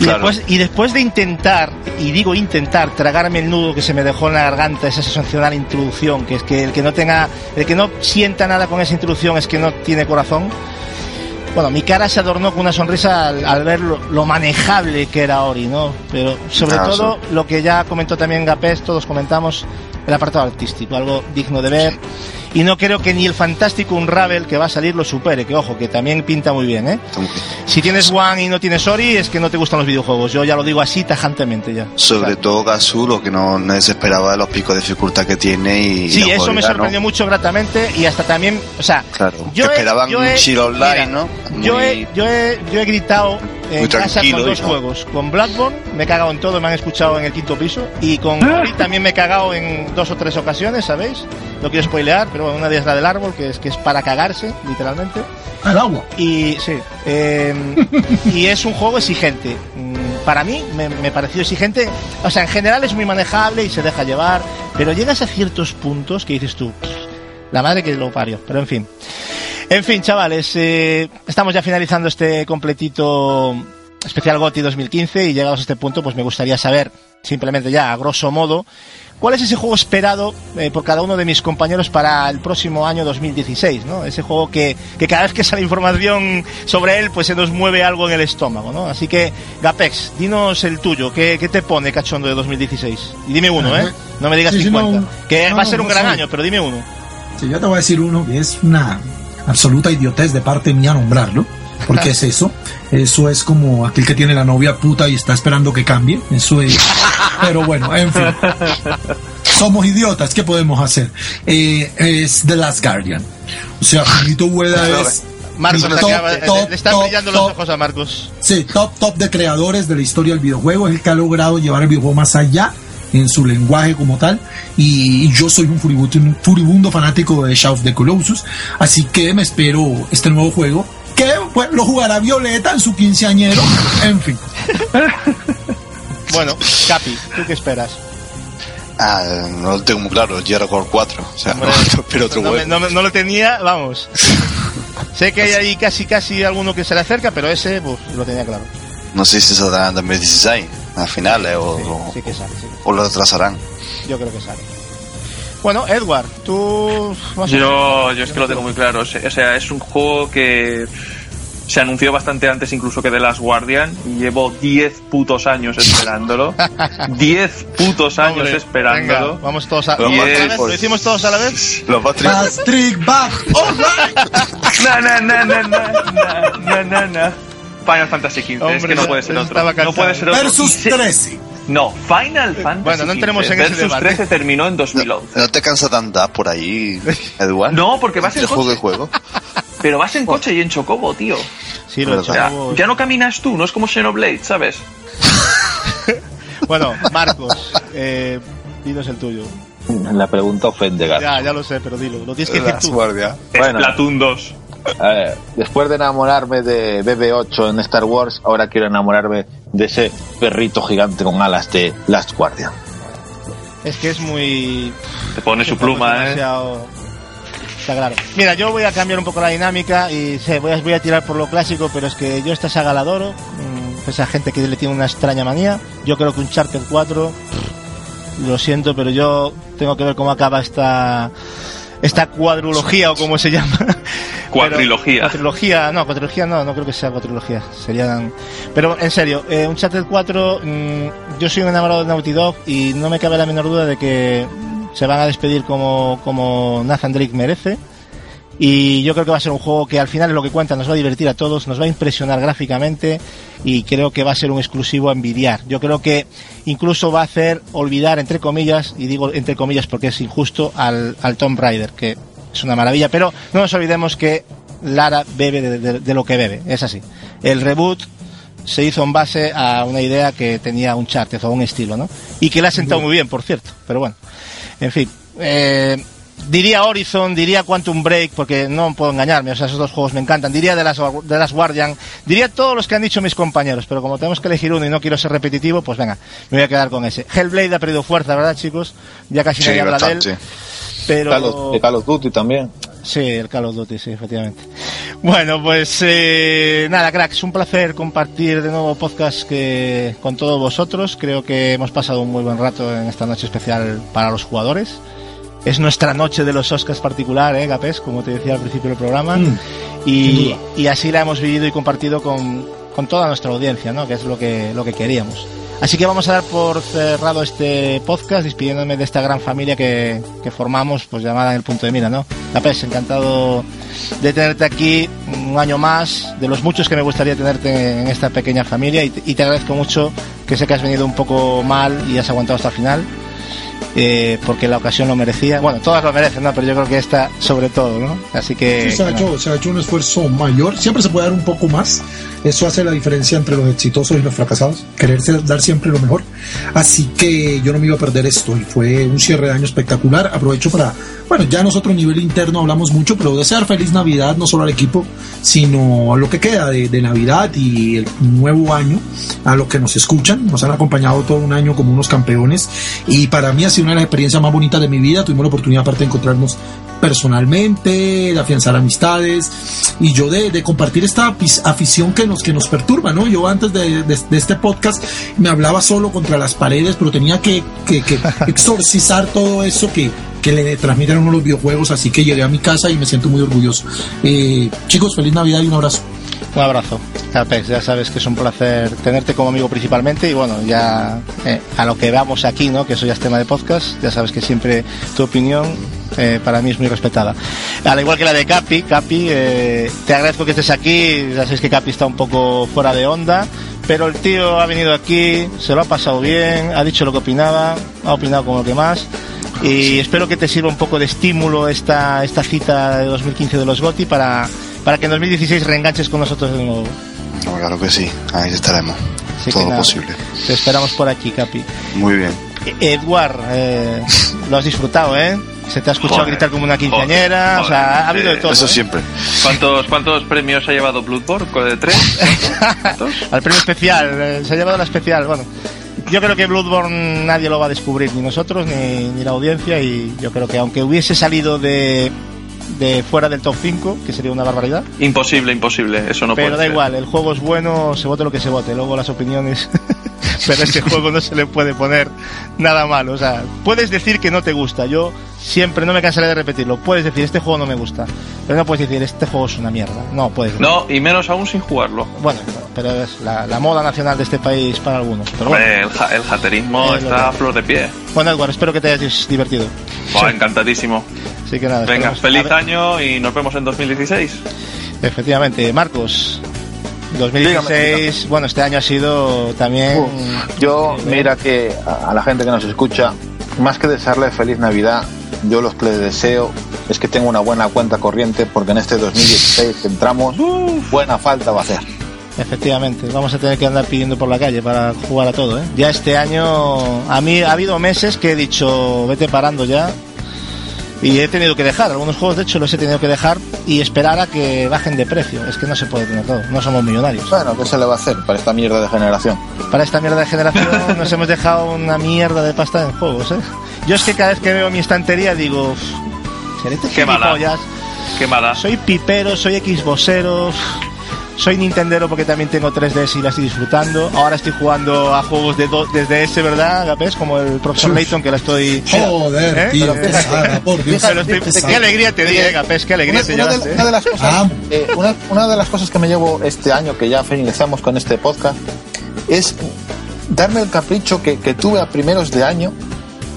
y, Claro. después, y después de intentar, y digo intentar, tragarme el nudo que se me dejó en la garganta, esa sensacional introducción, que es que el que no tenga, el que no sienta nada con esa introducción es que no tiene corazón. Bueno, mi cara se adornó con una sonrisa al, al ver lo, lo manejable que era Ori, ¿no? Pero sobre Ah, todo, lo que ya comentó también Gapés, todos comentamos, el apartado artístico, algo digno de ver. Y no creo que ni el fantástico Unravel que va a salir lo supere, que ojo, que también pinta muy bien, ¿eh? Si tienes One y no tienes Ori, es que no te gustan los videojuegos. Yo ya lo digo así tajantemente ya. Sobre O sea, todo Gazú, lo que no, no se esperaba de los picos de dificultad que tiene y, y Sí, la eso me sorprendió ¿no? mucho gratamente y hasta también, o sea, Claro, yo he- esperaban yo un he- online, mira, ¿no? yo, Muy- he, yo, he, yo he gritado en Muy casa con y dos no. juegos. Con Bloodborne me he cagado en todo, me han escuchado en el quinto piso. Y con Ori también me he cagado en dos o tres ocasiones, ¿sabéis? No quiero spoilear, pero bueno, una de ellas la del árbol, que es, que es para cagarse, literalmente. Al agua. Y sí, eh, y es un juego exigente. Mm, Para mí me, me pareció exigente. O sea, en general es muy manejable y se deja llevar, pero llegas a ciertos puntos que dices tú, "Pff, la madre que lo parió. Pero en fin. En fin, chavales, eh, estamos ya finalizando este completito especial GOTI 2015 y llegados a este punto, pues me gustaría saber, simplemente ya a grosso modo, ¿Cuál es ese juego esperado eh, por cada uno de mis compañeros para el próximo año 2016? ¿no? Ese juego que, que cada vez que sale información sobre él, pues se nos mueve algo en el estómago. ¿no? Así que, Gapex, dinos el tuyo. ¿Qué, qué te pone cachondo de 2016? Y dime uno, ¿eh? No me digas Sí, sí, 50. no, que no, va a ser un gran año, pero dime uno. Sí, yo te voy a decir uno que es una absoluta idiotez de parte mía nombrarlo. Porque es eso. Eso es como aquel que tiene la novia puta y está esperando que cambie. Eso es. Pero bueno, en fin. Somos idiotas, ¿qué podemos hacer? Eh, es The Last Guardian. O sea, Juanito Hueda es. Marcos, top, acaba- top, le están top, brillando top. los ojos a Marcos. Sí, top, top de creadores de la historia del videojuego. Es el que ha logrado llevar el videojuego más allá en su lenguaje como tal. Y yo soy un furibundo, un furibundo fanático de Shadow of the Colossus. Así que me espero este nuevo juego. Que pues, lo jugará Violeta en su quinceañero. En fin. Bueno, Capi, ¿tú qué esperas? Ah, no lo tengo muy claro, el Core 4. O sea, Hombre, no, [laughs] espero otro no, me- no lo tenía, vamos. [laughs] sé que hay ahí casi casi alguno que se le acerca, pero ese pues lo tenía claro. No sé si se dará en 2016. a finales o, Sí, o- sí que sale, sí que o lo retrasarán. sale. Yo creo que sale. Bueno, Edward, tú... Yo, yo es que lo tengo muy claro. O sea, es un juego que se anunció bastante antes incluso que The Last Guardian y llevo 10 putos años esperándolo. [laughs] 10 putos años Hombre, esperándolo. Venga, vamos todos a, ¿Lo, ¿Lo, vez? ¿Lo hicimos pues todos a la vez? Los Patrick Back! [laughs] Na, na, na, na, na, na, na, Final Fantasy XV, Hombre, es que no puede ser otro. No puede ser otro. Versus 13. No, Final Fantasy Bueno, no entremos en ese debate. 13 terminó en 2011. ¿No te cansa de andar por ahí, [laughs] Eduardo? No, porque vas en coche. juego. [laughs] Pero vas en coche y en Chocobo, tío. Sí, lo. O sea, ya no caminas tú, no es como Xenoblade, ¿sabes? [laughs] Bueno, Marcos, eh, dinos el tuyo. La pregunta ofende, gato. Ya, ya lo sé, pero dilo. Lo tienes que decir tú. guardia. Bueno. Splatoon 2. Después de enamorarme de BB-8 en Star Wars, ahora quiero enamorarme de ese perrito gigante con alas de Last Guardian. Es que es muy... Te pone su pluma, ¿eh? Está claro. Mira, yo voy a cambiar un poco la dinámica y sé, voy a, voy a tirar por lo clásico, pero es que yo esta saga la adoro. mm, Esa gente que le tiene una extraña manía. Yo creo que un Charter 4, pff, lo siento, pero yo tengo que ver cómo acaba esta esta cuadrología o como se llama. Cuatrilogía. Cuatrilogía, no, cuatrilogía no, no creo que sea cuatrilogía. Serían. Pero en serio, eh, un Charter 4, mm, yo soy un enamorado de Naughty Dog y no me cabe la menor duda de que se van a despedir como, como Nathan Drake merece. Y yo creo que va a ser un juego que al final es lo que cuenta, nos va a divertir a todos, nos va a impresionar gráficamente y creo que va a ser un exclusivo a envidiar. Yo creo que incluso va a hacer olvidar, entre comillas, y digo entre comillas porque es injusto, al, al Tomb Raider, que es una maravilla, pero no nos olvidemos que Lara bebe de, de- de lo que bebe, es así. El reboot se hizo en base a una idea que tenía un charter o un estilo, ¿no? Y que le ha sentado muy bien, por cierto, pero bueno. En fin, eh, diría Horizon, diría Quantum Break, porque no puedo engañarme, o sea, esos dos juegos me encantan. Diría de las, de las Guardian, diría todos los que han dicho mis compañeros, pero como tenemos que elegir uno y no quiero ser repetitivo, pues venga, me voy a quedar con ese. Hellblade ha perdido fuerza, ¿verdad, chicos? Ya casi Sí, nadie habla de él. Pero... Call of- de Call of Duty también. Sí, el Call of Duty, sí, efectivamente. Bueno, pues eh, nada, cracks, un placer compartir de nuevo podcast que, con todos vosotros. Creo que hemos pasado un muy buen rato en esta noche especial para los jugadores. Es nuestra noche de los Oscars particular, ¿eh, Gapés? Como te decía al principio del programa. Mm, y, y así la hemos vivido y compartido con, con toda nuestra audiencia, ¿no? Que es lo que, lo que queríamos. Así que vamos a dar por cerrado este podcast, despidiéndome de esta gran familia que, que formamos, pues llamada en el punto de mira, ¿no? Capes, encantado de tenerte aquí un año más, de los muchos que me gustaría tenerte en esta pequeña familia y y te agradezco mucho que sé que has venido un poco mal y has aguantado hasta el final. Eh, porque la ocasión lo merecía. Bueno, todas lo merecen, ¿no? Pero yo creo que esta sobre todo, ¿no? Así que... Sí, se, ha hecho, se ha hecho un esfuerzo mayor. Siempre se puede dar un poco más. Eso hace la diferencia entre los exitosos y los fracasados. Quererse dar siempre lo mejor. Así que yo no me iba a perder esto. Y fue un cierre de año espectacular. Aprovecho para, bueno, ya nosotros a nivel interno hablamos mucho, pero desear feliz Navidad no solo al equipo, sino a lo que queda de, de Navidad y el nuevo año, a los que nos escuchan. Nos han acompañado todo un año como unos campeones. Y para mí ha sido una de las experiencias más bonitas de mi vida. Tuvimos la oportunidad, aparte de encontrarnos personalmente, de afianzar amistades y yo de, de compartir esta afición que nos, que nos perturba, ¿no? Yo antes de, de- de este podcast me hablaba solo contra las paredes, pero tenía que, que- que [laughs] exorcizar todo eso que, que le transmiten a uno los videojuegos, así que llegué a mi casa y me siento muy orgulloso. Eh, chicos, feliz Navidad y un abrazo. Un abrazo, Apex. Ya sabes que es un placer tenerte como amigo principalmente y bueno, ya eh, a lo que veamos aquí, ¿no? Que eso ya es tema de podcast. Ya sabes que siempre tu opinión eh, para mí es muy respetada. Al igual que la de Capi, Capi, eh, te agradezco que estés aquí. Ya sabes que Capi está un poco fuera de onda, pero el tío ha venido aquí, se lo ha pasado bien, ha dicho lo que opinaba, ha opinado como lo que más. Y espero que te sirva un poco de estímulo esta, esta cita de 2015 de los GOTI para, para que en 2016 reenganches con nosotros de nuevo. Claro que sí, ahí estaremos. Así Todo nada, posible. Te esperamos por aquí, Capi. Muy bien. E- Edward, eh, lo has disfrutado, ¿eh? Se te ha escuchado Joder, gritar como una quinceañera, joder, o sea, ha habido de joder. todo. Eso ¿eh? siempre. [laughs] ¿Cuántos, ¿Cuántos premios ha llevado Bloodborne? ¿De tres? ¿Cuántos? [laughs] Al premio especial, eh, se ha llevado la especial, bueno. Yo creo que Bloodborne nadie lo va a descubrir, ni nosotros ni, ni la audiencia, y yo creo que aunque hubiese salido de, de fuera del top 5, que sería una barbaridad. Imposible, imposible. Eso no pero puede da ser. igual, el juego es bueno, se vote lo que se vote, luego las opiniones. [laughs] [laughs] pero a este juego no se le puede poner nada malo. O sea, puedes decir que no te gusta. Yo siempre no me cansaré de repetirlo. Puedes decir, este juego no me gusta. Pero no puedes decir, este juego es una mierda. No puedes. No, y menos aún sin jugarlo. Bueno, pero es la, la moda nacional de este país para algunos. Pero bueno, el, ja- el jaterismo está a flor de pie. bueno Edward, espero que te hayas divertido. Encantadísimo. Así que nada. Venga, feliz año y nos vemos en 2016. Efectivamente, Marcos. 2016, bueno, este año ha sido también. Uf, yo, mira que a a la gente que nos escucha, más que desearle feliz Navidad, yo lo que le deseo es que tenga una buena cuenta corriente porque en este 2016 que entramos, buena falta va a hacer. Efectivamente, vamos a tener que andar pidiendo por la calle para jugar a todo, ¿eh? Ya este año, a mí ha habido meses que he dicho, vete parando ya. Y he tenido que dejar, algunos juegos de hecho los he tenido que dejar y esperar a que bajen de precio. Es que no se puede tener todo, no somos millonarios. Bueno, ¿qué se le va a hacer para esta mierda de generación? Para esta mierda de generación [laughs] nos hemos dejado una mierda de pasta en juegos, ¿eh? Yo es que cada vez que veo mi estantería digo, ¿seré este Qué mala. Qué mala. Soy pipero, soy xboxero, soy nintendero porque también tengo 3DS y la estoy disfrutando. Ahora estoy jugando a juegos de do- desde ese, ¿verdad, Agapés? Como el profesor Layton que la estoy... Joder, ¿Eh? tío, Pero qué fíjate, saga, por Dios. Pero estoy- qué qué saga. alegría te di, eh, Agapés, qué alegría Una, te una de, llevaste. ¿eh? una de las cosas, Ah. eh, una, una de las cosas que me llevo este año, que ya finalizamos con este podcast, es darme el capricho que, que tuve a primeros de año,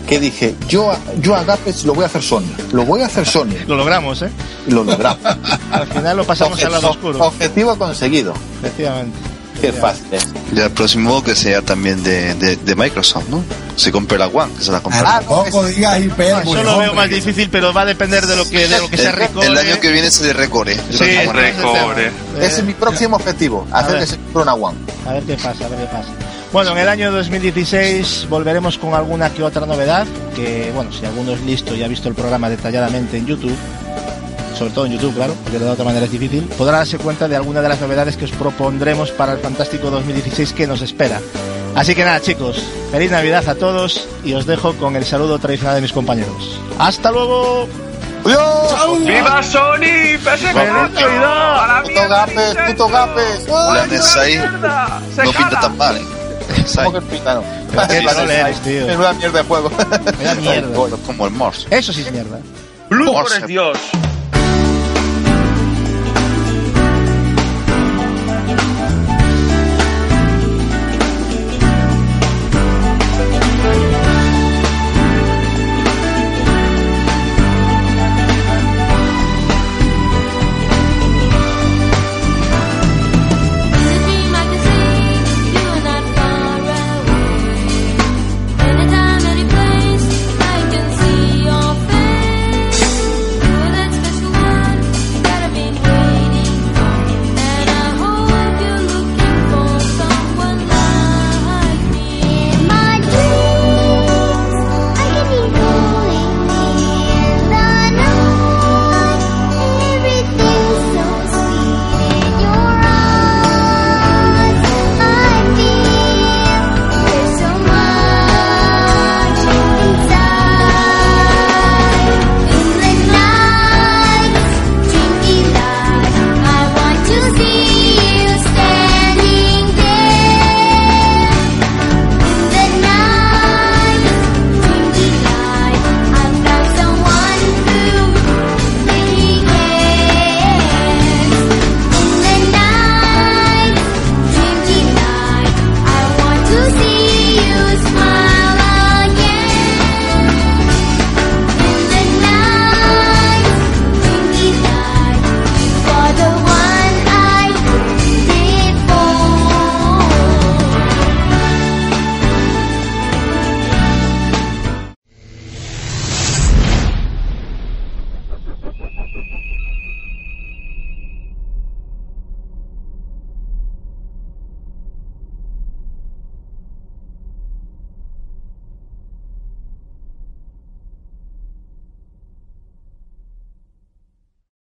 que dije, yo, a- yo a Gapes lo voy a hacer Sony, lo voy a hacer Sony, Lo logramos, ¿eh? lo logramos. [laughs] Al final lo pasamos al lado oscuro. Objetivo conseguido. Efectivamente. Qué fácil es. Y el próximo que sea también de, de, de Microsoft, ¿no? Se compre la One, que se la compre. Ah, Tampoco digas hiper, Eso lo veo más difícil, pero va a depender de lo que, de lo que se el, el año que viene se le recore. Sí, Recore. ese es mi próximo objetivo, hacer ver. que se compre una One. A ver qué pasa, a ver qué pasa. Bueno, en el año 2016 volveremos con alguna que otra novedad, que bueno, si alguno es listo y ha visto el programa detalladamente en YouTube, sobre todo en YouTube, claro, porque de otra manera es difícil, podrá darse cuenta de alguna de las novedades que os propondremos para el fantástico 2016 que nos espera. Así que nada, chicos, feliz Navidad a todos y os dejo con el saludo tradicional de mis compañeros. ¡Hasta luego! ¡Viva Sony! ¡PS4! Navidad! ¡A la Puto Gapes, puto Gapes. ¡Ay, Planes ahí no pinta tan mal, ¿eh? ¿Cómo que pita, no? qué Vale, troll eres, ay, tío. Menuda mierda de juego. Vaya mierda. Como el Morse. Eso sí es mierda. Blue por Dios.